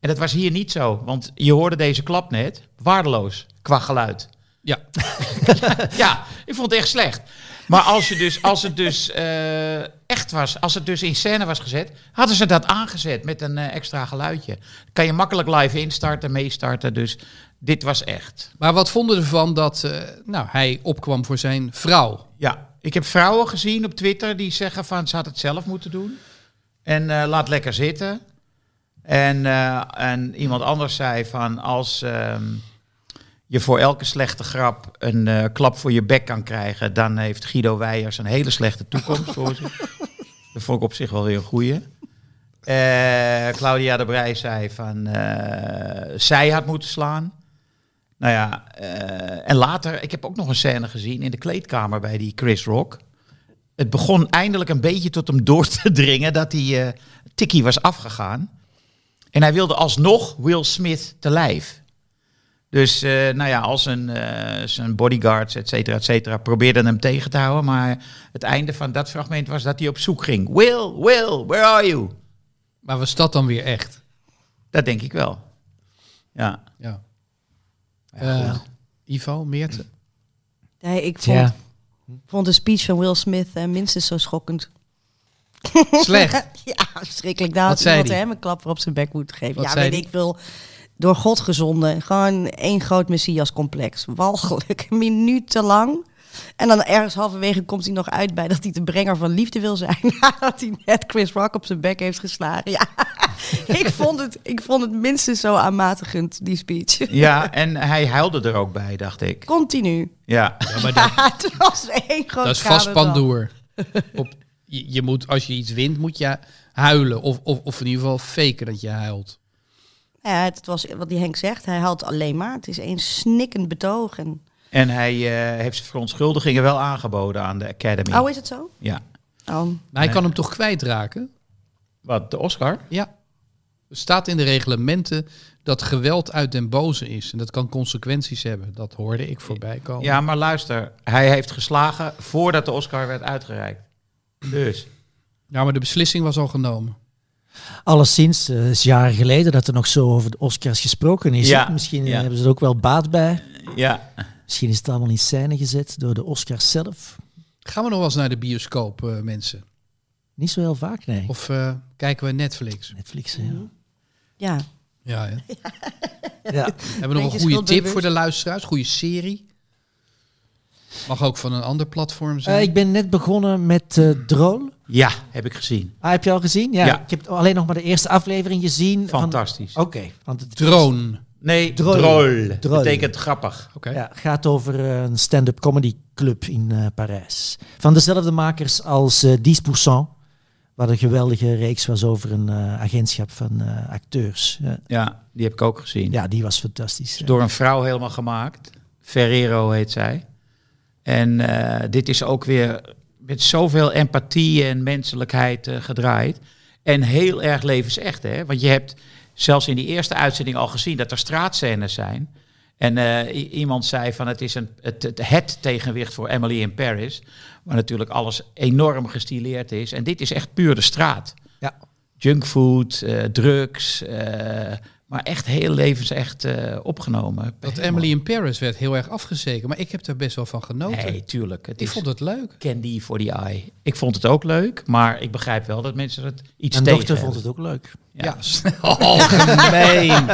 D: En dat was hier niet zo, want je hoorde deze klap net, waardeloos qua geluid.
A: Ja, (laughs)
D: Ja, ik vond het echt slecht. Maar als, je dus, als het dus eh, echt was, als het dus in scène was gezet, hadden ze dat aangezet met een eh, extra geluidje. Kan je makkelijk live instarten, meestarten. Dus dit was echt.
A: maar wat vonden we ervan dat eh, nou, hij opkwam voor zijn vrouw?
D: Ja, ik heb vrouwen gezien op Twitter die zeggen van ze had het zelf moeten doen. En laat lekker zitten. En, eh, en iemand anders zei van als ehm, je voor elke slechte grap een eh, klap voor je bek kan krijgen, dan heeft Guido Weijers een hele slechte toekomst voor zich. (laughs) Dat vond ik op zich wel weer een goeie. Eh, Claudia de Brij zei van zij had moeten slaan. Nou ja, en later, ik heb ook nog een scène gezien in de kleedkamer bij die Chris Rock. Het begon eindelijk een beetje tot hem door te dringen dat eh tikkie was afgegaan. En hij wilde alsnog Will Smith te lijf. Dus eh, nou ja, als een, eh, zijn bodyguards, et cetera, et cetera, probeerden hem tegen te houden. Maar het einde van dat fragment was dat hij op zoek ging. Will, Will, where are you?
A: Maar was dat dan weer echt?
D: Dat denk ik wel. Ja.
A: Ja.
D: Ja, goed.
A: Ivo, Meerte?
B: Nee, ik vond,
E: Ja.
B: vond de speech van Will Smith eh, minstens zo schokkend. (laughs)
A: Slecht.
B: ja, verschrikkelijk. Daar
A: Wat
B: had iemand hem een klap voor op zijn bek moeten geven.
A: Wat
B: ja, weet
A: die?
B: ik veel. Door God gezonden. Gewoon één groot messiascomplex. Walgelijk. Minutenlang. En dan ergens halverwege komt hij nog uit bij dat hij de brenger van liefde wil zijn. (laughs) Nadat hij net Chris Rock op zijn bek heeft geslagen. Ja, (laughs) ik vond het, ik vond het minstens zo aanmatigend, die speech.
D: ja, en hij huilde er ook bij, dacht ik.
B: Continu.
D: Ja.
A: Ja, maar dat,
B: Ja, het was één groot
A: dat is vast pandoer. Op, je, je moet, als je iets wint, moet je huilen. Of, of, of in ieder geval faken dat je huilt.
B: Ja, het was wat die Henk zegt. Hij haalt alleen maar. Het is een snikkend betoog. En...
D: En hij eh, heeft zijn verontschuldigingen wel aangeboden aan de Academy.
B: Oh, is het zo?
D: Ja.
B: Oh.
A: Maar hij
D: Nee.
A: kan hem toch kwijtraken?
D: Wat, de Oscar?
A: Ja. Er staat in de reglementen dat geweld uit den boze is. En dat kan consequenties hebben. Dat hoorde ik voorbij komen.
D: Ja, maar luister. Hij heeft geslagen voordat de Oscar werd uitgereikt. Dus.
A: Ja, maar de beslissing was al genomen.
E: Alleszins, eh, is jaren geleden dat er nog zo over de Oscars gesproken is.
D: Ja?
E: Misschien eh,
D: ja.
E: hebben ze er ook wel baat bij.
D: Ja.
E: Misschien is het allemaal in scène gezet door de Oscars zelf.
A: Gaan we nog wel eens naar de bioscoop, eh, mensen?
E: Niet zo heel vaak, nee.
A: Of eh, kijken we Netflix?
E: Netflix, hè,
B: Ja.
A: Ja, hè?
E: ja.
A: Hebben we nog een goede tip voor de luisteraars? Goede serie? Mag ook van een ander platform zijn.
E: Eh, ik ben net begonnen met uh, Drool.
D: Ja, heb ik gezien.
E: Ah, heb je al gezien? Ja,
D: Ja.
E: Ik heb alleen nog maar de eerste aflevering gezien. van-
D: Fantastisch.
E: Oké. want het
A: Drone.
D: Nee,
E: Drol.
D: Betekent grappig.
A: Oké.
E: Ja, het gaat over eh, een stand-up comedy club in eh, Parijs. Van dezelfde makers als eh 10%, wat een geweldige reeks was over een eh, agentschap van eh, acteurs. Ja.
D: Ja, die heb ik ook gezien.
E: ja, die was fantastisch.
D: Door een vrouw helemaal gemaakt. Ferrero heet zij. En eh, dit is ook weer met zoveel empathie en menselijkheid eh, gedraaid. En heel erg levensecht, hè? Want je hebt zelfs in die eerste uitzending al gezien dat er straatscènes zijn. En eh, iemand zei van het is een, het, het, het tegenwicht voor Emily in Paris. Waar natuurlijk alles enorm gestileerd is. En dit is echt puur de straat.
E: Ja.
D: Junkfood, drugs. Maar echt heel levensecht eh, opgenomen.
A: Dat Emily in Paris werd heel erg afgezeken, maar ik heb daar best wel van genoten.
D: Nee, tuurlijk. Het
A: ik vond het leuk.
D: candy for the eye. Ik vond het ook leuk, maar ik begrijp wel dat mensen het iets
E: Mijn
D: tegen
E: dochter vond het ook leuk.
A: Ja, (laughs) algemeen.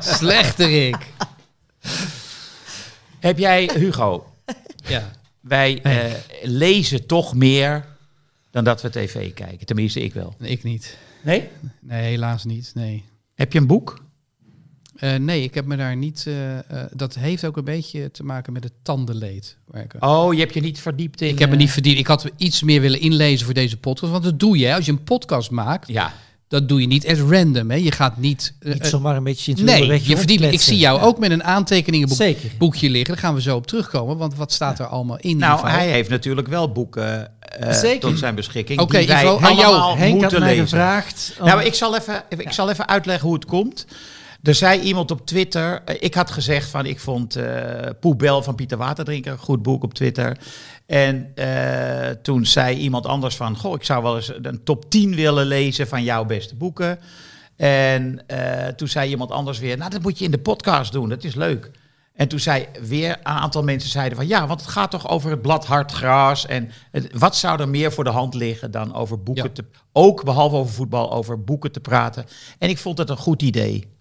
A: Slechterik.
D: Heb jij, Hugo,
A: Ja.
D: wij eh, lezen toch meer dan dat we tv kijken. Tenminste, ik wel.
A: Nee, ik niet.
D: Nee?
A: Nee, helaas niet. Nee.
D: Heb je een boek?
A: Eh, nee, ik heb me daar niet. eh, eh, dat heeft ook een beetje te maken met het tandenleed.
D: Oh, je hebt je niet verdiept in...
A: ik heb me niet verdiend. Ik had iets meer willen inlezen voor deze podcast. Want dat doe je. hè. Als je een podcast maakt,
D: Ja,
A: dat doe je niet as random. Hè. Je gaat niet.
E: Niet zomaar een beetje in
A: nee, je verdient. Ik zie jou
E: Ja.
A: ook met een aantekeningenboekje liggen. Daar gaan we zo op terugkomen. Want wat staat er allemaal in?
D: nou, hij heeft natuurlijk wel boeken eh,
E: Zeker.
D: tot zijn beschikking.
A: Oké,
D: die wij
A: Ivo, aan jou.
D: allemaal
E: Henk had
D: moeten
E: mij
D: lezen.
E: gevraagd... om-
D: Nou, ik zal, even, ik zal even uitleggen hoe het komt. Er zei iemand op Twitter, eh, ik had gezegd van ik vond eh Poebel van Pieter Waterdrinker een goed boek op Twitter. En eh, toen zei iemand anders van, goh, ik zou wel eens een top 10 willen lezen van jouw beste boeken. En toen zei iemand anders weer, nou dat moet je in de podcast doen, dat is leuk. En toen zei weer een aantal mensen zeiden van ja, want het gaat toch over het blad hard gras. En het- wat zou er meer voor de hand liggen dan over boeken
A: Ja.
D: te ook behalve over voetbal, over boeken te praten. En ik vond het een goed idee.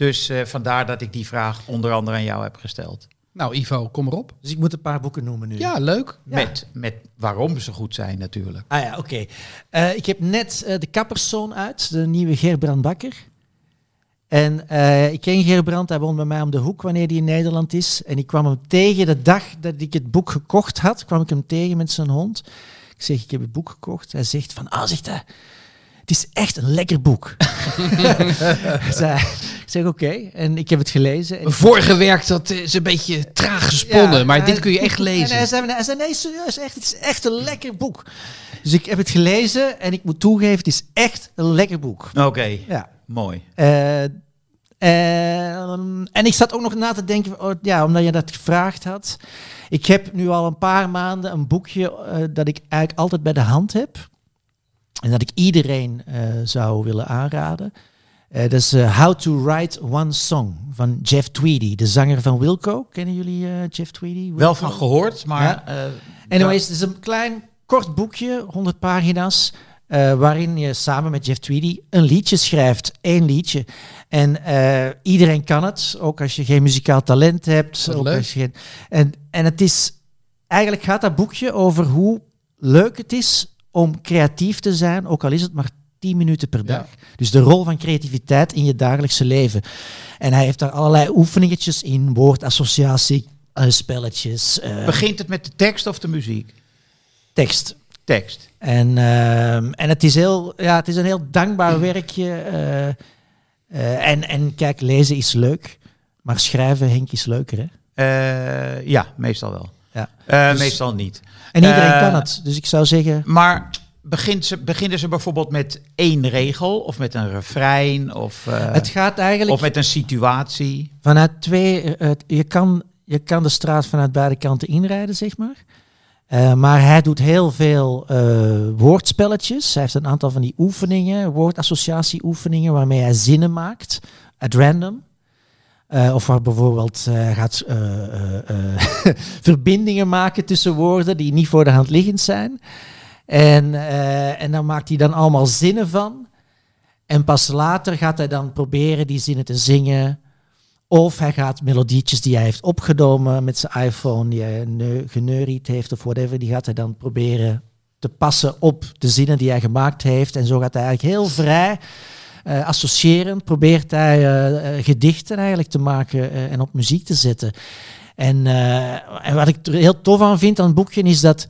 D: Dus eh, vandaar dat ik die vraag onder andere aan jou heb gesteld.
A: Nou, Ivo, kom erop.
E: Dus ik moet een paar boeken noemen nu.
A: Ja, leuk.
D: Met, met waarom ze goed zijn natuurlijk.
E: Ah ja, oké. Eh, ik heb net eh, de Kapperszoon uit, de nieuwe Gerbrand Bakker. En eh, ik ken Gerbrand, hij woont bij mij om de hoek wanneer hij in Nederland is. En ik kwam hem tegen de dag dat ik het boek gekocht had, kwam ik hem tegen met zijn hond. Ik zeg, ik heb het boek gekocht. Hij zegt van, ah, zegt hij, het is echt een lekker boek. Zei- ik zeg, oké. En ik heb het gelezen. En
A: Vorige werk dat is een beetje traag gesponnen,
E: Ja,
A: maar dit kun je echt
E: En hij
A: lezen.
E: zei, hij zei, nee, serieus, echt, het is echt een lekker boek. Dus ik heb het gelezen en ik moet toegeven, het is echt een lekker boek.
D: Oké,
E: Ja.
D: mooi.
E: Eh, ehm, en ik zat ook nog na te denken, oh, ja, omdat je dat gevraagd had. Ik heb nu al een paar maanden een boekje eh, dat ik eigenlijk altijd bij de hand heb. En dat ik iedereen eh, zou willen aanraden. Eh, dat is eh, How to Write One Song van Jeff Tweedy, de zanger van Wilco. Kennen jullie Jeff Tweedy?
D: Wel van gehoord, maar...
E: Ja. Anyways, het is een klein, kort boekje, 100 pagina's, waarin je samen met Jeff Tweedy een liedje schrijft. Eén liedje. En iedereen kan het, ook als je geen muzikaal talent hebt. Ook als je geen, en, en het is, eigenlijk gaat dat boekje over hoe leuk het is om creatief te zijn, ook al is het maar 10 minuten per dag. Dus de rol van creativiteit in je dagelijkse leven. En hij heeft daar allerlei oefeningetjes in, woordassociatie, eh, spelletjes, eh,
D: begint het met de tekst of de muziek?
E: tekst.
D: Tekst.
E: En, ehm, en het, is heel, ja, het is een heel dankbaar werkje. eh, eh, en, en kijk, lezen is leuk, maar schrijven, Henk, is leuker. Hè?
D: Eh, ja, meestal wel.
E: Ja.
D: Eh,
E: Dus-
D: meestal niet.
E: En iedereen
D: Eh,
E: kan het. Dus ik zou zeggen,
D: Maar begint ze, beginnen ze bijvoorbeeld met één regel of met een refrein of, eh,
E: het gaat eigenlijk
D: of met een situatie?
E: vanuit twee... eh, je, kan, je kan de straat vanuit beide kanten inrijden, zeg maar. Maar hij doet heel veel woordspelletjes. Hij heeft een aantal van die oefeningen, woordassociatie-oefeningen, waarmee hij zinnen maakt, at random. Eh, of waar bijvoorbeeld hij gaat eh, (laughs) verbindingen maken tussen woorden die niet voor de hand liggend zijn. En, en dan maakt hij dan allemaal zinnen van. En pas later gaat hij dan proberen die zinnen te zingen. Of hij gaat melodietjes die hij heeft opgenomen met zijn iPhone, die hij neu- geneuried heeft of whatever, die gaat hij dan proberen te passen op de zinnen die hij gemaakt heeft. En zo gaat hij eigenlijk heel vrij associërend probeert hij eh, eh, gedichten eigenlijk te maken en op muziek te zetten. En, en wat ik er heel tof aan vind aan het boekje is dat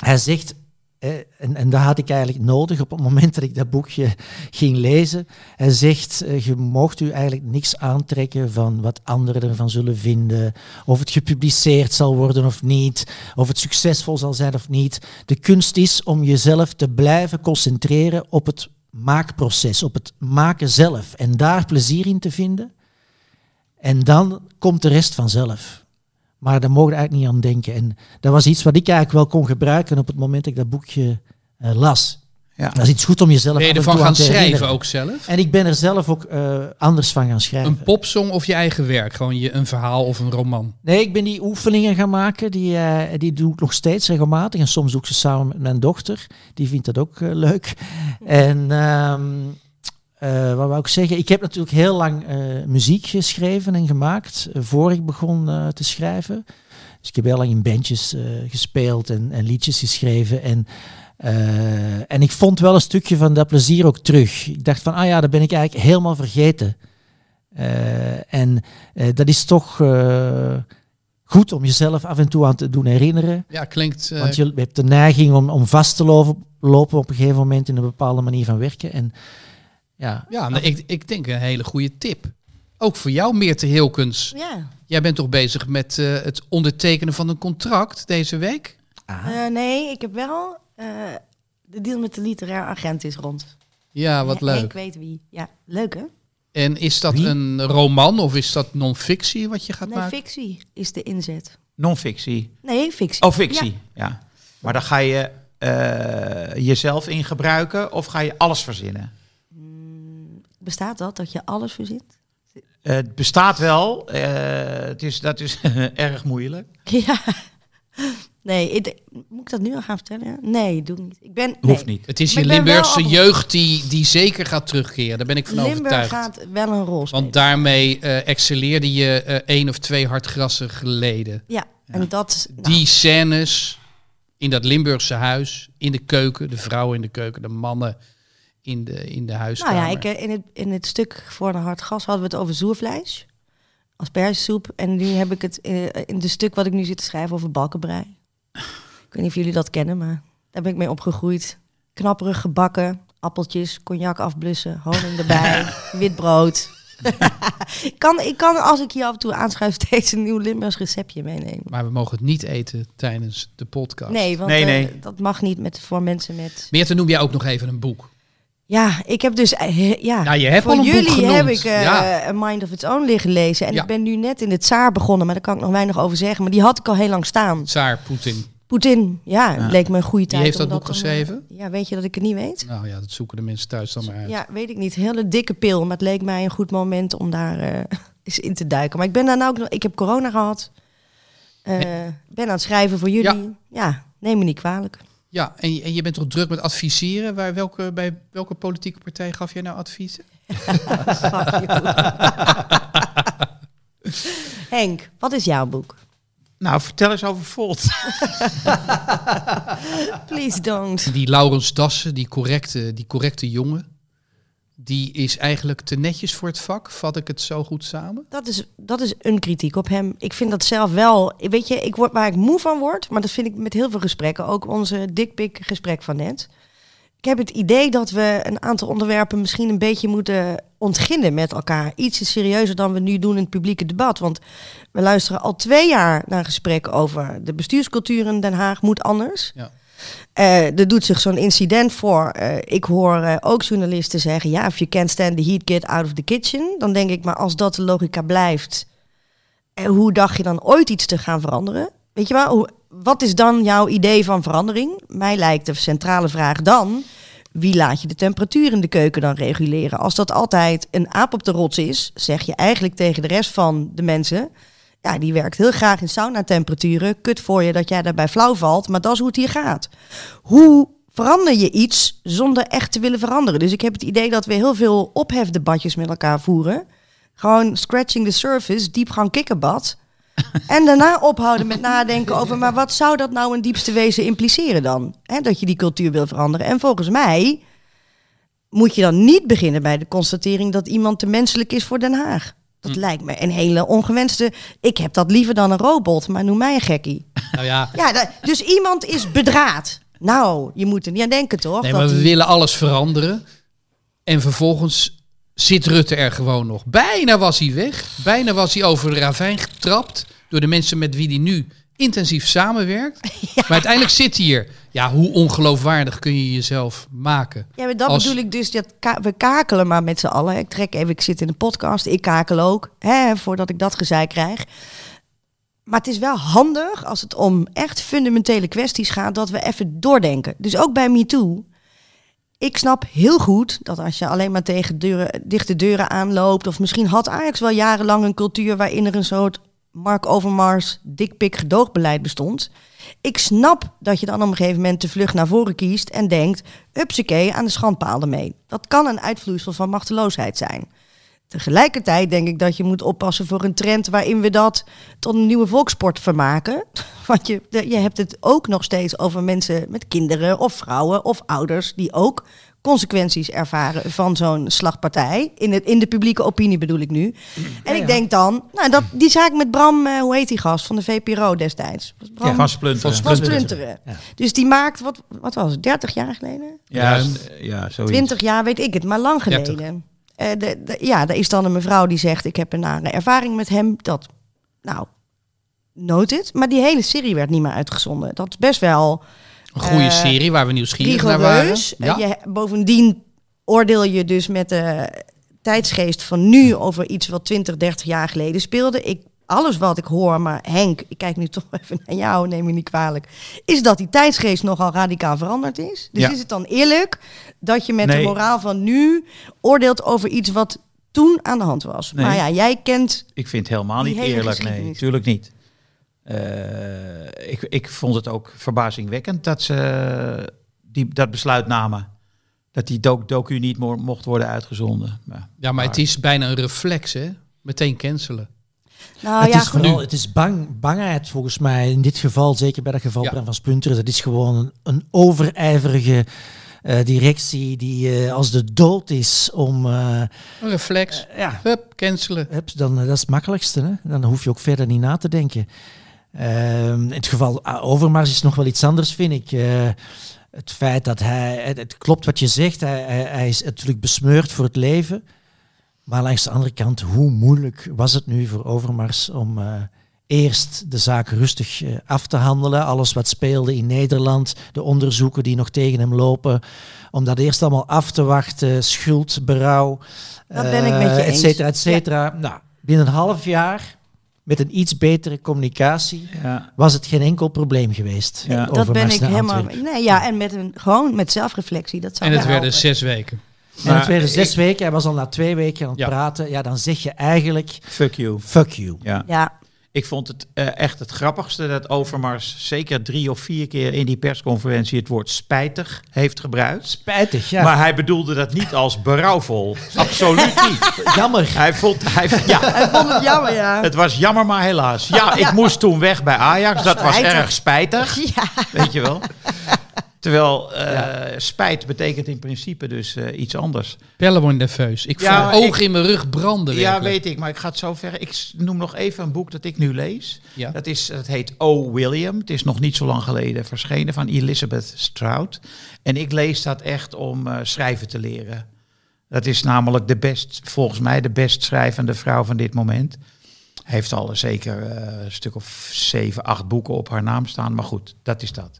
E: hij zegt, en, en dat had ik eigenlijk nodig op het moment dat ik dat boekje ging lezen. Hij zegt, je mocht u eigenlijk niks aantrekken van wat anderen ervan zullen vinden, of het gepubliceerd zal worden of niet, of het succesvol zal zijn of niet. De kunst is om jezelf te blijven concentreren op het maakproces, op het maken zelf en daar plezier in te vinden. En dan komt de rest vanzelf. Maar daar mogen we eigenlijk niet aan denken. En dat was iets wat ik eigenlijk wel kon gebruiken op het moment dat ik dat boekje eh, las.
D: Ja.
E: Dat is iets goed om jezelf
A: Ben je ervan gaan
E: te
A: schrijven
E: herinneren.
A: ook zelf?
E: En ik ben er zelf ook eh, anders van gaan schrijven.
A: Een popsong of je eigen werk? Gewoon je, een verhaal of een roman?
E: Nee, ik ben die oefeningen gaan maken. Die, eh, die doe ik nog steeds regelmatig. En soms doe ik ze samen met mijn dochter. Die vindt dat ook eh, leuk. (laughs) En ehm, eh, wat wou ik zeggen? Ik heb natuurlijk heel lang eh, muziek geschreven en gemaakt. voor ik begon eh, te schrijven. Dus ik heb heel lang in bandjes eh, gespeeld en, en liedjes geschreven. En, eh, en ik vond wel een stukje van dat plezier ook terug. Ik dacht van, ah ja, dat ben ik eigenlijk helemaal vergeten. Eh, en eh, dat is toch eh, goed om jezelf af en toe aan te doen herinneren.
A: Ja, klinkt... eh,
E: Want je hebt de neiging om, om vast te lopen, lopen op een gegeven moment in een bepaalde manier van werken. En ja,
A: ja, nou, ik, ik denk een hele goede tip. Ook voor jou, Meerte Hilkens.
B: Ja.
A: Jij bent toch bezig met eh, het ondertekenen van een contract deze week?
E: ah,
B: nee, ik heb wel... eh, de deal met de literair agent is rond.
A: Ja, wat
B: Ik
A: leuk.
B: weet wie. Ja, leuk hè?
A: En is dat
E: Wie?
A: een roman of is dat non-fictie wat je gaat
B: Nee,
A: maken?
B: fictie is de inzet.
D: Non-fictie.
B: Nee, fictie.
D: Oh, fictie. Ja. Maar dan ga je eh, jezelf in gebruiken of ga je alles verzinnen?
B: Bestaat dat, dat je alles verzint?
D: Het bestaat wel. eh, het is, dat is (laughs) erg moeilijk.
B: Ja. Nee, ik, moet ik dat nu al gaan vertellen? Nee, doe ik niet. Ik ben,
D: Hoeft
B: nee.
D: niet.
A: Het is
B: Maar
A: je Limburgse jeugd die, die zeker gaat terugkeren. Daar ben ik van
B: Limburg
A: overtuigd.
B: gaat wel een rol spelen.
A: Want daarmee eh, excelleerde je eh, één of twee hardgrassen geleden.
B: Ja, en dat... nou,
A: Die scènes in dat Limburgse huis, in de keuken, de vrouwen in de keuken, de mannen in de, in de
B: nou
A: huiskamer.
B: ja, ik, eh, in, het, in het stuk voor de hard gas hadden we het over zoervlees. Aspergesoep. En nu heb ik het in het stuk wat ik nu zit te schrijven over balkenbrei. Ik weet niet of jullie dat kennen, maar daar ben ik mee opgegroeid. Knapperig gebakken, appeltjes, cognac afblussen, honing erbij, (laughs) wit brood. (laughs) ik, kan, ik kan als ik hier af en toe aanschuif (laughs) steeds een nieuw Limburgs receptje meenemen.
A: Maar we mogen het niet eten tijdens de podcast.
B: Nee, want
D: Nee,
B: eh, dat mag niet met, voor mensen met...
A: Meerte, noem jij ook nog even een boek.
B: Ja, ik heb dus... eh, ja,
A: Ja, je hebt
B: voor
A: al een boek
B: jullie heb ik eh,
A: Ja.
B: A Mind of Its Own liggen lezen. En
A: Ja.
B: ik ben nu net in het Tsaar begonnen, maar daar kan ik nog weinig over zeggen. Maar die had ik al heel lang staan.
A: Tsaar Poetin.
B: Poetin, ja,
D: Ja.
B: leek me een goede tijd.
A: heeft
B: om
A: dat boek
B: dan, eh,
A: geschreven?
B: ja, weet je dat ik het niet weet?
A: Nou ja, dat zoeken de mensen thuis dan maar uit.
B: Ja, weet ik niet. Hele dikke pil, maar het leek mij een goed moment om daar eh, (laughs) eens in te duiken. Maar ik ben daar nou ook nog... Ik heb corona gehad. Eh, ben aan het schrijven voor jullie. Ja. neem me niet kwalijk.
A: Ja, en, je- en je bent toch druk met adviseren? Waar, welke, bij welke politieke partij gaf jij nou adviezen? (laughs)
B: Henk, wat is jouw boek?
D: Nou, vertel eens over Volt. (laughs)
B: Please don't.
A: Die Laurens Dassen, die correcte, die correcte jongen, die is eigenlijk te netjes voor het vak. Vat ik het zo goed samen?
B: Dat is, dat is een kritiek op hem. Ik vind dat zelf wel. Weet je, ik word waar ik moe van word, maar dat vind ik met heel veel gesprekken. Ook onze dikpik gesprek van net. Ik heb het idee dat we een aantal onderwerpen misschien een beetje moeten ontginnen met elkaar. Iets serieuzer dan we nu doen in het publieke debat. Want we luisteren al twee jaar naar gesprekken over de bestuurscultuur in Den Haag moet anders.
A: Ja.
B: Eh, er doet zich zo'n incident voor. Eh, ik hoor eh, ook journalisten zeggen: ja, if you can't stand the heat, get out of the kitchen. Dan denk ik, maar als dat de logica blijft, hoe dacht je dan ooit iets te gaan veranderen? Weet je wel, wat is dan jouw idee van verandering? Mij lijkt de centrale vraag dan: wie laat je de temperatuur in de keuken dan reguleren? Als dat altijd een aap op de rots is, zeg je eigenlijk tegen de rest van de mensen. Ja, die werkt heel graag in saunatemperaturen. Kut voor je dat jij daarbij flauw valt, maar dat is hoe het hier gaat. Hoe verander je iets zonder echt te willen veranderen? Dus ik heb het idee dat we heel veel ophefdebatjes met elkaar voeren. Gewoon scratching the surface, diepgang kikkerbad. (laughs) En daarna ophouden met nadenken over, maar wat zou dat nou in diepste wezen impliceren dan? Dat je die cultuur wil veranderen. En volgens mij moet je dan niet beginnen bij de constatering dat iemand te menselijk is voor Den Haag. Dat lijkt me een hele ongewenste. Ik heb dat liever dan een robot, maar noem mij een gekkie.
A: Nou ja,
B: Ja, da- dus iemand is bedraad. Nou, je moet er niet aan denken, toch?
A: nee,
B: Dat
A: maar we
B: die-
A: willen alles veranderen. En vervolgens zit Rutte er gewoon nog. Bijna was hij weg. Bijna was hij over de ravijn getrapt door de mensen met wie hij nu intensief samenwerkt. (laughs) Maar uiteindelijk zit hij hier. Ja, hoe ongeloofwaardig kun je jezelf maken?
B: Ja, maar dat
A: Als-
B: bedoel ik dus. Dat ka- we kakelen maar met z'n allen. Ik trek even, ik zit in de podcast. Ik kakel ook, hè, voordat ik dat gezeik krijg. Maar het is wel handig als het om echt fundamentele kwesties gaat, dat we even doordenken. Dus ook bij MeToo. Ik snap heel goed dat als je alleen maar tegen deuren, dichte deuren aanloopt, of misschien had Ajax wel jarenlang een cultuur waarin er een soort Mark Overmars dikpik gedoogbeleid bestond. Ik snap dat je dan op een gegeven moment de vlucht naar voren kiest en denkt, upsakee, aan de schandpaal ermee. Dat kan een uitvloeisel van machteloosheid zijn. Tegelijkertijd denk ik dat je moet oppassen voor een trend waarin we dat tot een nieuwe volkssport vermaken. (laughs) Want je, je hebt het ook nog steeds over mensen met kinderen of vrouwen of ouders die ook consequenties ervaren van zo'n slagpartij. In, het, in de publieke opinie bedoel ik nu. En ik denk dan, nou, dat, die zaak met Bram, eh, hoe heet die gast van de VPRO destijds? Was Bram
D: Van Splunter.
A: Van
B: van
A: Splunter.
B: Splunteren.
E: Ja.
B: Dus die maakt, wat, wat was het, 30 jaar geleden?
D: Ja,
A: Ja,
D: ja, zoiets.
B: 20 jaar weet ik het, maar lang
A: 30.
B: geleden. Eh, de, de- ja, er is dan een mevrouw die zegt: Ik heb een nare ervaring met hem. Dat, nou, noted. Maar die hele serie werd niet meer uitgezonden. Dat is best wel
A: Een goede
B: Eh,
A: serie waar we nieuwsgierig naar waren. Ja.
B: Je, bovendien oordeel je dus met de tijdsgeest van nu over iets wat 20, 30 jaar geleden speelde. Ik, alles wat ik hoor, maar Henk, ik kijk nu (laughs) toch even naar jou, neem me niet kwalijk, is dat die tijdsgeest nogal radicaal veranderd is. Dus
D: Ja.
B: is het dan eerlijk dat je met
D: Nee.
B: de moraal van nu oordeelt over iets wat toen aan de hand was?
D: Nee.
B: Maar ja, jij kent
D: Ik vind het helemaal niet eerlijk. Nee, natuurlijk niet. Eh, ik, ik vond het ook verbazingwekkend dat ze die, dat besluit namen. Dat die doc, docu niet mo- mocht worden uitgezonden. Maar,
A: Ja, maar het is bijna een reflex, hè? Meteen cancelen.
B: Nou
E: het
B: ja,
E: is vooral, het is bang, bangheid volgens mij in dit geval, zeker bij dat geval
A: Ja.
E: Van Spunteren. Dat is gewoon een, een overijverige eh, directie die eh, als de dood is om... eh,
A: Een reflex.
E: ja,
A: Hup, cancelen.
E: Hup, dan, eh, dat is het makkelijkste. Hè? Dan hoef je ook verder niet na te denken. Ehm, in het geval ah, Overmars is nog wel iets anders, vind ik. Eh, het feit dat hij... Het, klopt wat je zegt. Hij, hij, hij is natuurlijk besmeurd voor het leven. Maar langs de andere kant, hoe moeilijk was het nu voor Overmars om eh, eerst de zaak rustig eh, af te handelen. Alles wat speelde in Nederland, de onderzoeken die nog tegen hem lopen. Om dat eerst allemaal af te wachten, schuld, berouw,
B: Dat ben ik met je
E: et cetera, et cetera. Nou, binnen een half jaar, met een iets betere communicatie,
D: ja.
E: was het geen enkel probleem geweest.
D: Ja.
B: dat ben ik helemaal. Nee, ja, en met een, gewoon met zelfreflectie. Dat zou
A: En het werden zes weken.
E: En het werden zes
D: ik-
E: weken, hij was al na twee weken aan het
A: Ja.
E: praten. Ja, dan zeg je eigenlijk,
D: Fuck you.
E: fuck you.
D: Ja.
B: Ja,
D: Ik vond het eh, echt het grappigste dat Overmars zeker drie of vier keer in die persconferentie het woord spijtig heeft gebruikt.
E: Spijtig, ja.
D: Maar hij bedoelde dat niet als berouwvol. (laughs) Absoluut niet.
E: Jammer.
D: Hij vond, hij, ja,
B: ik vond het jammer, ja.
D: het was jammer, maar helaas. Ja, ik
B: Ja.
D: moest toen weg bij Ajax. Dat was
B: Spijtig.
D: erg spijtig.
B: Ja.
D: Weet je wel? Terwijl eh, spijt betekent in principe dus eh, iets anders.
A: Nerveus. Ik voel
D: Ja, ik-
A: in mijn rug branden.
D: Ja,
A: werkelijk.
D: weet ik, maar ik ga het zo ver. Ik noem nog even een boek dat ik nu lees.
A: Ja.
D: Dat, is, dat heet O. William. Het is nog niet zo lang geleden verschenen van Elizabeth Strout. En ik lees dat echt om eh, schrijven te leren. Dat is namelijk de best, volgens mij de best schrijvende vrouw van dit moment. Heeft al zeker eh, een stuk of zeven, acht boeken op haar naam staan. Maar goed, dat is dat.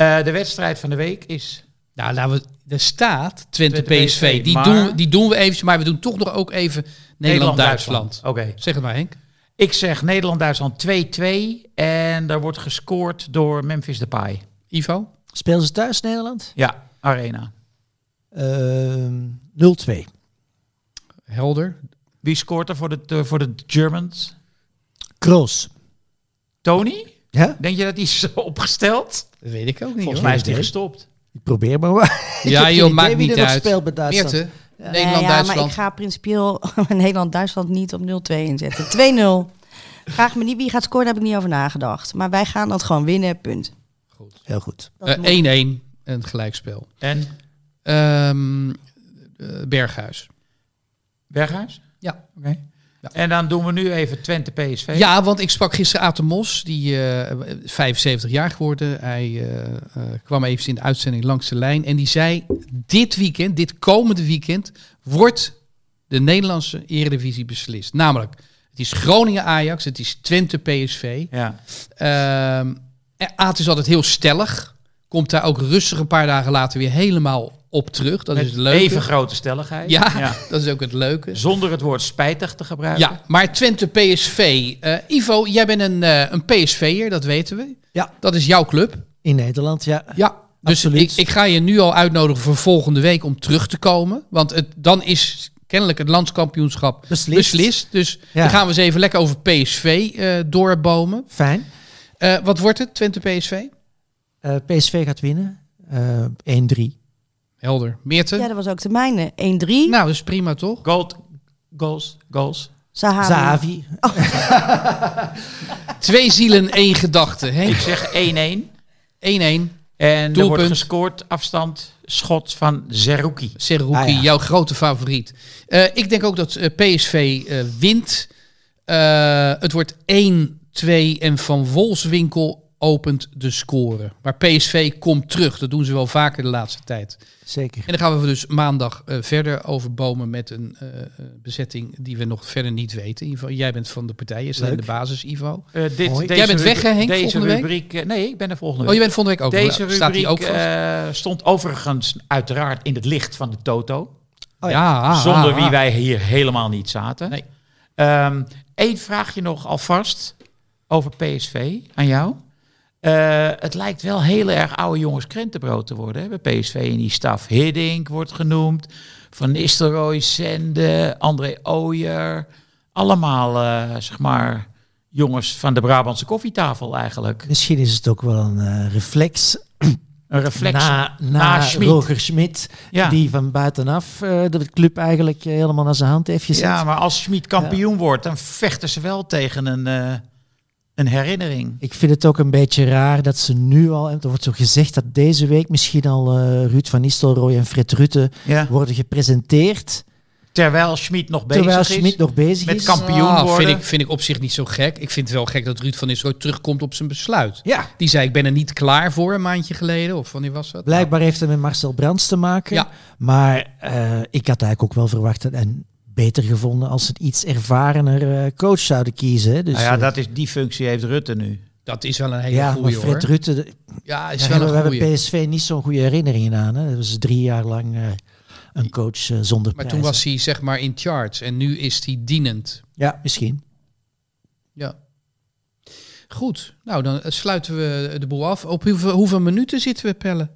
D: Eh, de wedstrijd van de week is...
A: Nou, laten we, er staat Twente,
D: Twente
A: PSV.
D: PSV,
A: Die,
D: maar-
A: doen, die doen we even, maar we doen toch nog ook even Nederland-Duitsland.
D: Oké.
A: zeg het maar, Henk.
D: Ik zeg Nederland-Duitsland 2-2. En daar wordt gescoord door Memphis Depay.
A: Ivo?
E: Spelen ze thuis, Nederland?
D: Ja, Arena.
E: Ehm 0-2.
A: Helder.
D: Wie scoort er voor de, de- voor de Germans?
E: Kroos.
D: Tony?
E: Ja?
D: Denk je dat hij is (laughs) opgesteld?
A: Dat weet ik ook niet.
D: Volgens
A: hoor.
D: mij is
E: idee.
D: gestopt.
E: Ik probeer maar wat. (laughs)
A: Ja, joh, maakt niet uit.
E: speelt bij Duitsland.
A: Meerte,
B: Nee, ja, maar
A: Nederland-Duitsland.
B: ik ga principieel (laughs) Nederland-Duitsland niet op 0-2 inzetten. 2-0. Vraag me niet wie gaat scoren, daar heb ik niet over nagedacht. Maar wij gaan dat gewoon winnen, punt.
E: Heel goed.
B: Dat
A: Eh,
B: moet-
A: 1-1, een gelijkspel.
D: En
A: Ehm, eh, Berghuis.
D: Berghuis?
A: Ja.
D: Oké.
A: Ja.
D: En dan doen we nu even Twente PSV.
A: Ja, want ik sprak gisteren Aten Mos, die eh 75 jaar geworden. Hij eh, eh, kwam even in de uitzending langs de lijn. En die zei, dit weekend, dit komende weekend, wordt de Nederlandse Eredivisie beslist. Namelijk, het is Groningen-Ajax, het is Twente-PSV.
D: Ja.
A: Ehm Aad is altijd heel stellig. Komt daar ook rustig een paar dagen later weer helemaal op terug. Dat
D: Met
A: is het leuke.
D: even grote stelligheid.
A: ja, (laughs) dat is ook het leuke.
D: Zonder het woord spijtig te gebruiken.
A: Ja, maar Twente PSV. Eh, Ivo, jij bent een, eh een PSV'er, dat weten we.
E: Ja.
A: Dat is jouw club.
E: In Nederland, ja.
A: Ja. Dus
E: Absoluut.
A: ik, ik ga je nu al uitnodigen voor volgende week om terug te komen. Want het, dan is kennelijk het landskampioenschap
E: Beslist.
A: beslist. Dus
E: Ja.
A: dan gaan we eens even lekker over PSV eh, doorbomen.
E: Fijn.
A: Eh, wat wordt het, Twente PSV?
E: Eh, PSV gaat winnen. Eh 1-3.
A: Helder. Meerte?
B: Ja, dat was ook de mijne. 1-3.
A: Nou, dat is prima toch?
D: Goal, goals, goals.
B: Sahavi.
E: Zavi. (laughs)
A: Twee zielen, één gedachte.
D: Ik
A: Henk, 1-1.
D: zeg 1-1. En er
A: Doelpunt.
D: wordt gescoord afstand schot van Zerouki.
A: Seruki,
E: Ah, ja.
A: jouw grote favoriet. Eh, ik denk ook dat eh, PSV eh, wint. Eh, het wordt 1-2 en Van Wolfswinkel opent de score. Maar PSV komt terug. Dat doen ze wel vaker de laatste tijd.
E: Zeker.
A: En dan gaan we dus maandag eh, verder overbomen met een eh, eh, bezetting die we nog verder niet weten. Ivo, jij bent van de partij, je staat in de basis, Ivo.
D: Eh, dit,
A: Jij bent weg,
D: rubri-
A: hè, Henk,
D: Deze
A: volgende week?
D: rubriek... nee, ik ben er volgende
A: Oh,
D: week.
A: je bent volgende week ook.
D: Deze
A: Staat die
D: rubriek
A: ook vast?
D: eh, stond overigens uiteraard in het licht van de Toto.
E: Oh
A: ja,
D: zonder
A: ah,
D: wie
A: ah.
D: wij hier helemaal niet zaten.
A: Nee.
D: Eén vraagje nog alvast over PSV aan jou. Eh, het lijkt wel heel erg oude jongens krentenbrood te worden hè, bij PSV in die staf. Hiddink wordt genoemd, Van Nistelrooy, Sende, André Ooyer. Allemaal, eh, zeg maar, jongens van de Brabantse koffietafel eigenlijk.
E: Misschien is het ook wel een eh, reflex.
D: Een reflex
E: na, na,
D: na Schmid.
E: Roger Schmidt,
D: Ja.
E: die van buitenaf de club eigenlijk helemaal naar zijn hand heeft gezet.
D: Ja, maar als Schmid kampioen wordt, dan vechten ze wel tegen een, een herinnering.
E: Ik vind het ook een beetje raar dat ze nu al, er wordt zo gezegd dat deze week misschien al eh, Ruud van Nistelrooy en Fred Rutte
D: Ja.
E: worden gepresenteerd.
D: Terwijl Schmid nog bezig
E: terwijl
D: is.
E: Schmid nog bezig
D: met
E: is.
D: kampioen
A: Ah,
D: worden.
A: Vind ik, vind ik op zich niet zo gek. Ik vind het wel gek dat Ruud van Nistelrooy terugkomt op zijn besluit.
E: Ja,
A: Die zei, ik ben er niet klaar voor een maandje geleden. Of wanneer was dat?
E: blijkbaar heeft het met Marcel Brands te maken.
A: Ja.
E: Maar eh, ik had eigenlijk ook wel verwacht dat- en beter gevonden als ze het iets ervarener eh, coach zouden kiezen. Dus,
D: nou ja,
E: eh,
D: dat is, die functie heeft Rutte nu.
A: Dat is wel een hele
E: ja, maar
A: goeie
E: Fred
A: hoor.
E: Rutte,
A: Ja, is wel
E: hebben, we
A: een
E: hebben
A: goeie.
E: PSV niet zo'n goede herinneringen aan. Hè. Dat was drie jaar lang eh, een coach eh, zonder
A: Maar toen was hij zeg maar in charge. En nu is hij dienend.
E: Ja, misschien.
A: Ja. Goed. Nou, dan sluiten we de boel af. Op hoeveel, hoeveel minuten zitten we, Pelle?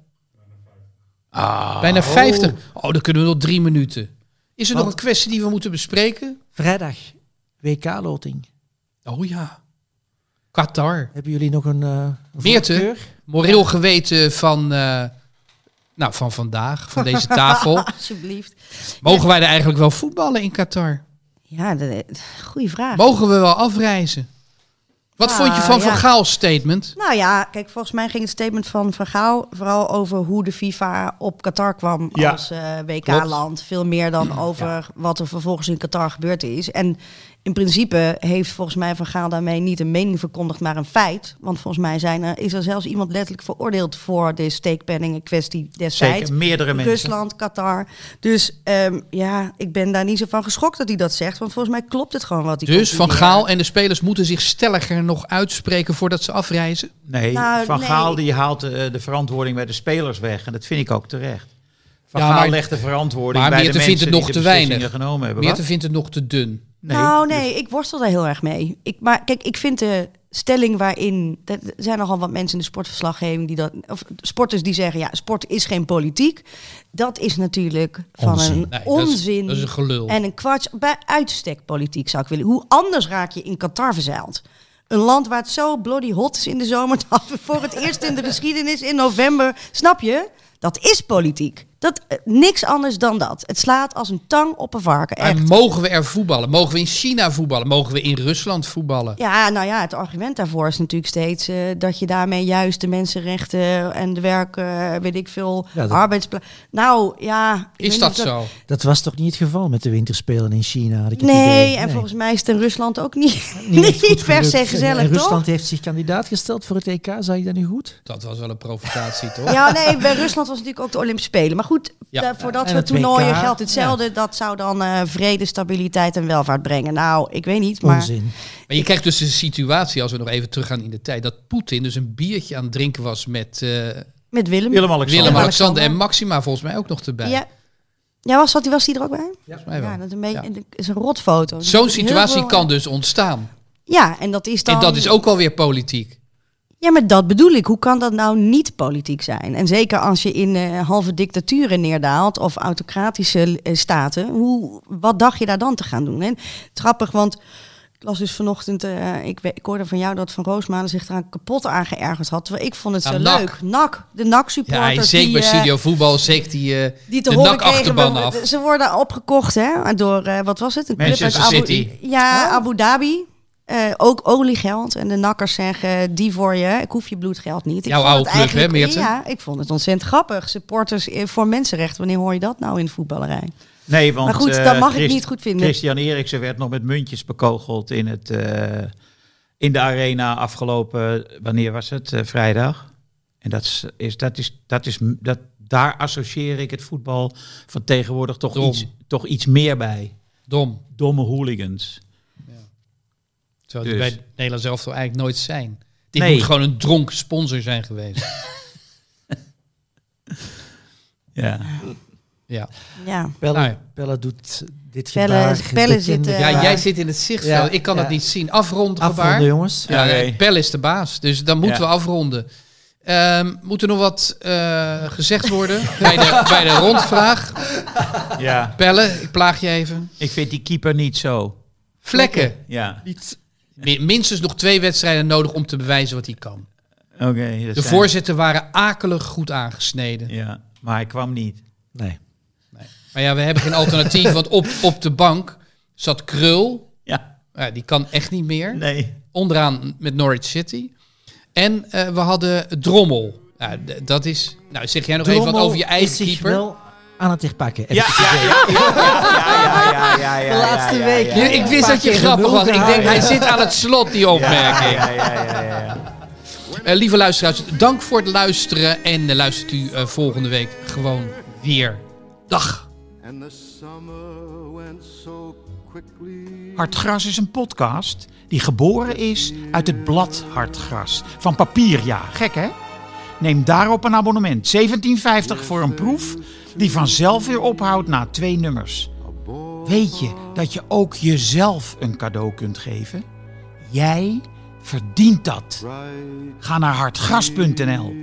D: Ah,
A: Bijna 50. Oh, dan kunnen we nog drie minuten. Is er nog een kwestie die we moeten bespreken?
E: Vrijdag, WK-loting.
A: Oh ja. Qatar.
E: Hebben jullie nog een, uh,
A: Meerte? Moreel geweten van, eh, nou, van vandaag, van deze (laughs) tafel.
B: Alsjeblieft.
A: Mogen wij er eigenlijk wel voetballen in Qatar?
B: Ja, de, goede vraag.
A: Mogen we wel afreizen? Wat
B: Ah,
A: vond je van
B: ja.
A: Van Gaal's statement?
B: Nou ja, kijk, volgens mij ging het statement van Van Gaal vooral over hoe de FIFA op Qatar kwam
D: Ja,
B: als eh, WK-land. Veel meer dan over wat er vervolgens in Qatar gebeurd is. En in principe heeft volgens mij Van Gaal daarmee niet een mening verkondigd, maar een feit. Want volgens mij zijn er, is er zelfs iemand letterlijk veroordeeld voor de steekpenningen kwestie destijds.
D: Zeker, meerdere mensen.
B: Rusland, Qatar. Dus ehm, ja, ik ben daar niet zo van geschokt dat hij dat zegt. Want volgens mij klopt het gewoon wat hij
A: Dus Van. Gaal en de spelers moeten zich stelliger nog uitspreken voordat ze afreizen?
D: Nee,
B: Nou,
D: Van
B: nee.
D: Gaal die haalt eh, de verantwoording bij de spelers weg. En dat vind ik ook terecht. Van
A: Ja,
D: Gaal
A: maar-
D: legt de verantwoording
A: maar
D: bij de mensen
A: vindt het
D: die
A: nog
D: de
A: te weinig.
D: genomen hebben.
A: Meerte
D: Wat?
A: vindt het nog te dun.
D: Nee,
B: nou,
D: dus-
B: nee, ik worstel daar heel erg mee. Ik, maar kijk, ik vind de stelling waarin. Er zijn nogal wat mensen in de sportverslaggeving die dat. Of sporters die zeggen: ja, sport is geen politiek. Dat is natuurlijk van een
A: Nee, dat is-
B: onzin.
A: dat is een gelul.
B: En een kwart bij uitstek politiek zou ik willen. Hoe anders raak je in Qatar verzeild? Een land waar het zo bloody hot is in de zomer. (laughs) Dat we voor het eerst in de (laughs) geschiedenis in november. Snap je? Dat is politiek. Dat, eh, niks anders dan dat. Het slaat als een tang op een varken.
A: En mogen we er voetballen? Mogen we in China voetballen? Mogen we in Rusland voetballen?
B: Ja, nou ja, het argument daarvoor is natuurlijk steeds eh, dat je daarmee juist de mensenrechten en de werk, eh, weet ik veel,
E: Ja, dat-
B: arbeidsplaats. Nou ja.
A: Is dat zo?
E: Dat was toch niet het geval met de winterspelen in China?
B: Nee,
E: idee.
B: en volgens mij is het in Rusland ook niet,
E: Niet (laughs)
B: niet per se gezellig,
E: En
B: toch?
E: Rusland heeft zich kandidaat gesteld voor het EK, zag je dat nu goed?
A: Dat was wel een provocatie, toch?
B: Ja, nee, bij Rusland was natuurlijk ook de Olympische Spelen. Maar goed,
A: Ja.
B: daar- voor dat soort
E: WK,
B: toernooien geldt hetzelfde. Dat zou dan eh, vrede, stabiliteit en welvaart brengen. Nou, ik weet niet, maar...
E: Onzin.
A: Maar je krijgt dus de situatie, als we nog even teruggaan in de tijd, dat Poetin dus een biertje aan het drinken was met eh,
B: Met Willem.
D: Willem-Alexander.
A: Willem-Alexander en Maxima volgens mij ook nog erbij.
B: Ja, ja was, dat, was die er ook bij?
A: Volgens mij wel.
B: Ja, dat is een, beetje,
A: Ja.
B: is een rotfoto.
A: Zo'n situatie
B: veel-
A: kan dus ontstaan.
B: Ja, en dat is dan...
A: En dat is ook alweer politiek.
B: Ja, maar dat bedoel ik. Hoe kan dat nou niet politiek zijn? En zeker als je in eh, halve dictaturen neerdaalt of autocratische eh, staten. Hoe, wat dacht je daar dan te gaan doen? En grappig, want ik las dus vanochtend... eh, ik, ik hoorde van jou dat Van Roosmalen zich eraan kapot aan geërgerd had. Terwijl ik vond het zo
A: NAC.
B: leuk. NAC, de NAC-supporters.
A: Ja, zeker bij Studio Voetbal zeker die,
B: die te
A: de NAC-achterban af.
B: Ze worden opgekocht hè, door, wat was het? Een club uit
A: Manchester
B: Abu,
A: City.
B: Ja, Abu Dhabi. Eh, ook oliegeld. En de nakkers zeggen, die voor je. Ik hoef je bloedgeld niet. Ik
A: Jouw
B: vond
A: oude
B: het
A: club, hè,
B: eigenlijk-
A: Meerten?
B: Ja, ik vond het ontzettend grappig. Supporters eh, voor mensenrechten. Wanneer hoor je dat nou in de voetballerij?
D: Nee, want
B: Maar goed,
D: eh,
B: dat mag ik niet goed vinden.
D: Christian Eriksen werd nog met muntjes bekogeld in, het, eh, in de arena afgelopen, wanneer was het? Vrijdag. En dat is, is, dat is, dat is, dat, daar associeer ik het voetbal van tegenwoordig toch,
A: Dom.
D: iets, toch iets meer bij.
A: Dom.
D: Domme hooligans.
A: Zou die
D: Dus.
A: bij Nederland zelf toch eigenlijk nooit zijn. Dit
D: Nee.
A: moet gewoon een dronken sponsor zijn geweest. (laughs)
D: Ja.
A: ja.
B: Ja.
E: Pelle,
A: Nou ja.
E: Pelle doet dit
B: Pelle-
E: gebaar.
B: Pelle zit, eh,
A: ja, jij zit in het zichtveld.
E: Ja,
A: ik kan
E: ja.
A: het niet zien. Afronden gebaar.
E: Afronden, jongens.
A: Ja, nee,
D: nee.
A: Pelle is de baas. Dus dan moeten
D: Ja.
A: we afronden. Ehm, moet er nog wat eh, gezegd worden bij de, bij de rondvraag?
D: ja.
A: Pelle, ik plaag je even.
D: Ik vind die keeper niet zo.
A: Vlekken.
D: Ja.
A: Minstens nog twee wedstrijden nodig om te bewijzen wat hij kan.
D: Oké.
A: De
D: zijn-
A: voorzetten waren akelig goed aangesneden.
D: Ja, maar hij kwam niet.
E: Nee.
A: Maar ja, we hebben geen alternatief. Want op, op de bank zat Krul.
D: Ja.
A: Ja, die kan echt niet meer.
D: Nee.
A: Onderaan met Norwich City. En eh, we hadden Drommel. Dat is... Nou, zeg jij nog even wat over je eigen keeper?
E: wel aan het herpakken. heb
D: Ja, ja, ja, ja, ja, ja, ja, ja,
E: De laatste week,
D: ja,
A: Ja,
D: ja,
A: ik wist dat je grappig was. Ik denk, hij zit aan het slot, die opmerking.
D: ja, ja, ja, ja, ja.
A: Eh, lieve luisteraars, dank voor het luisteren. En eh, luistert u eh, volgende week gewoon weer. Dag.
D: Hartgras is een podcast die geboren is uit het blad Hartgras. Van papier, ja. Gek, hè? Neem daarop een abonnement. 17,50 voor een proef die vanzelf weer ophoudt na twee nummers. Weet je dat je ook jezelf een cadeau kunt geven? Jij verdient dat. Ga naar hartgras.nl.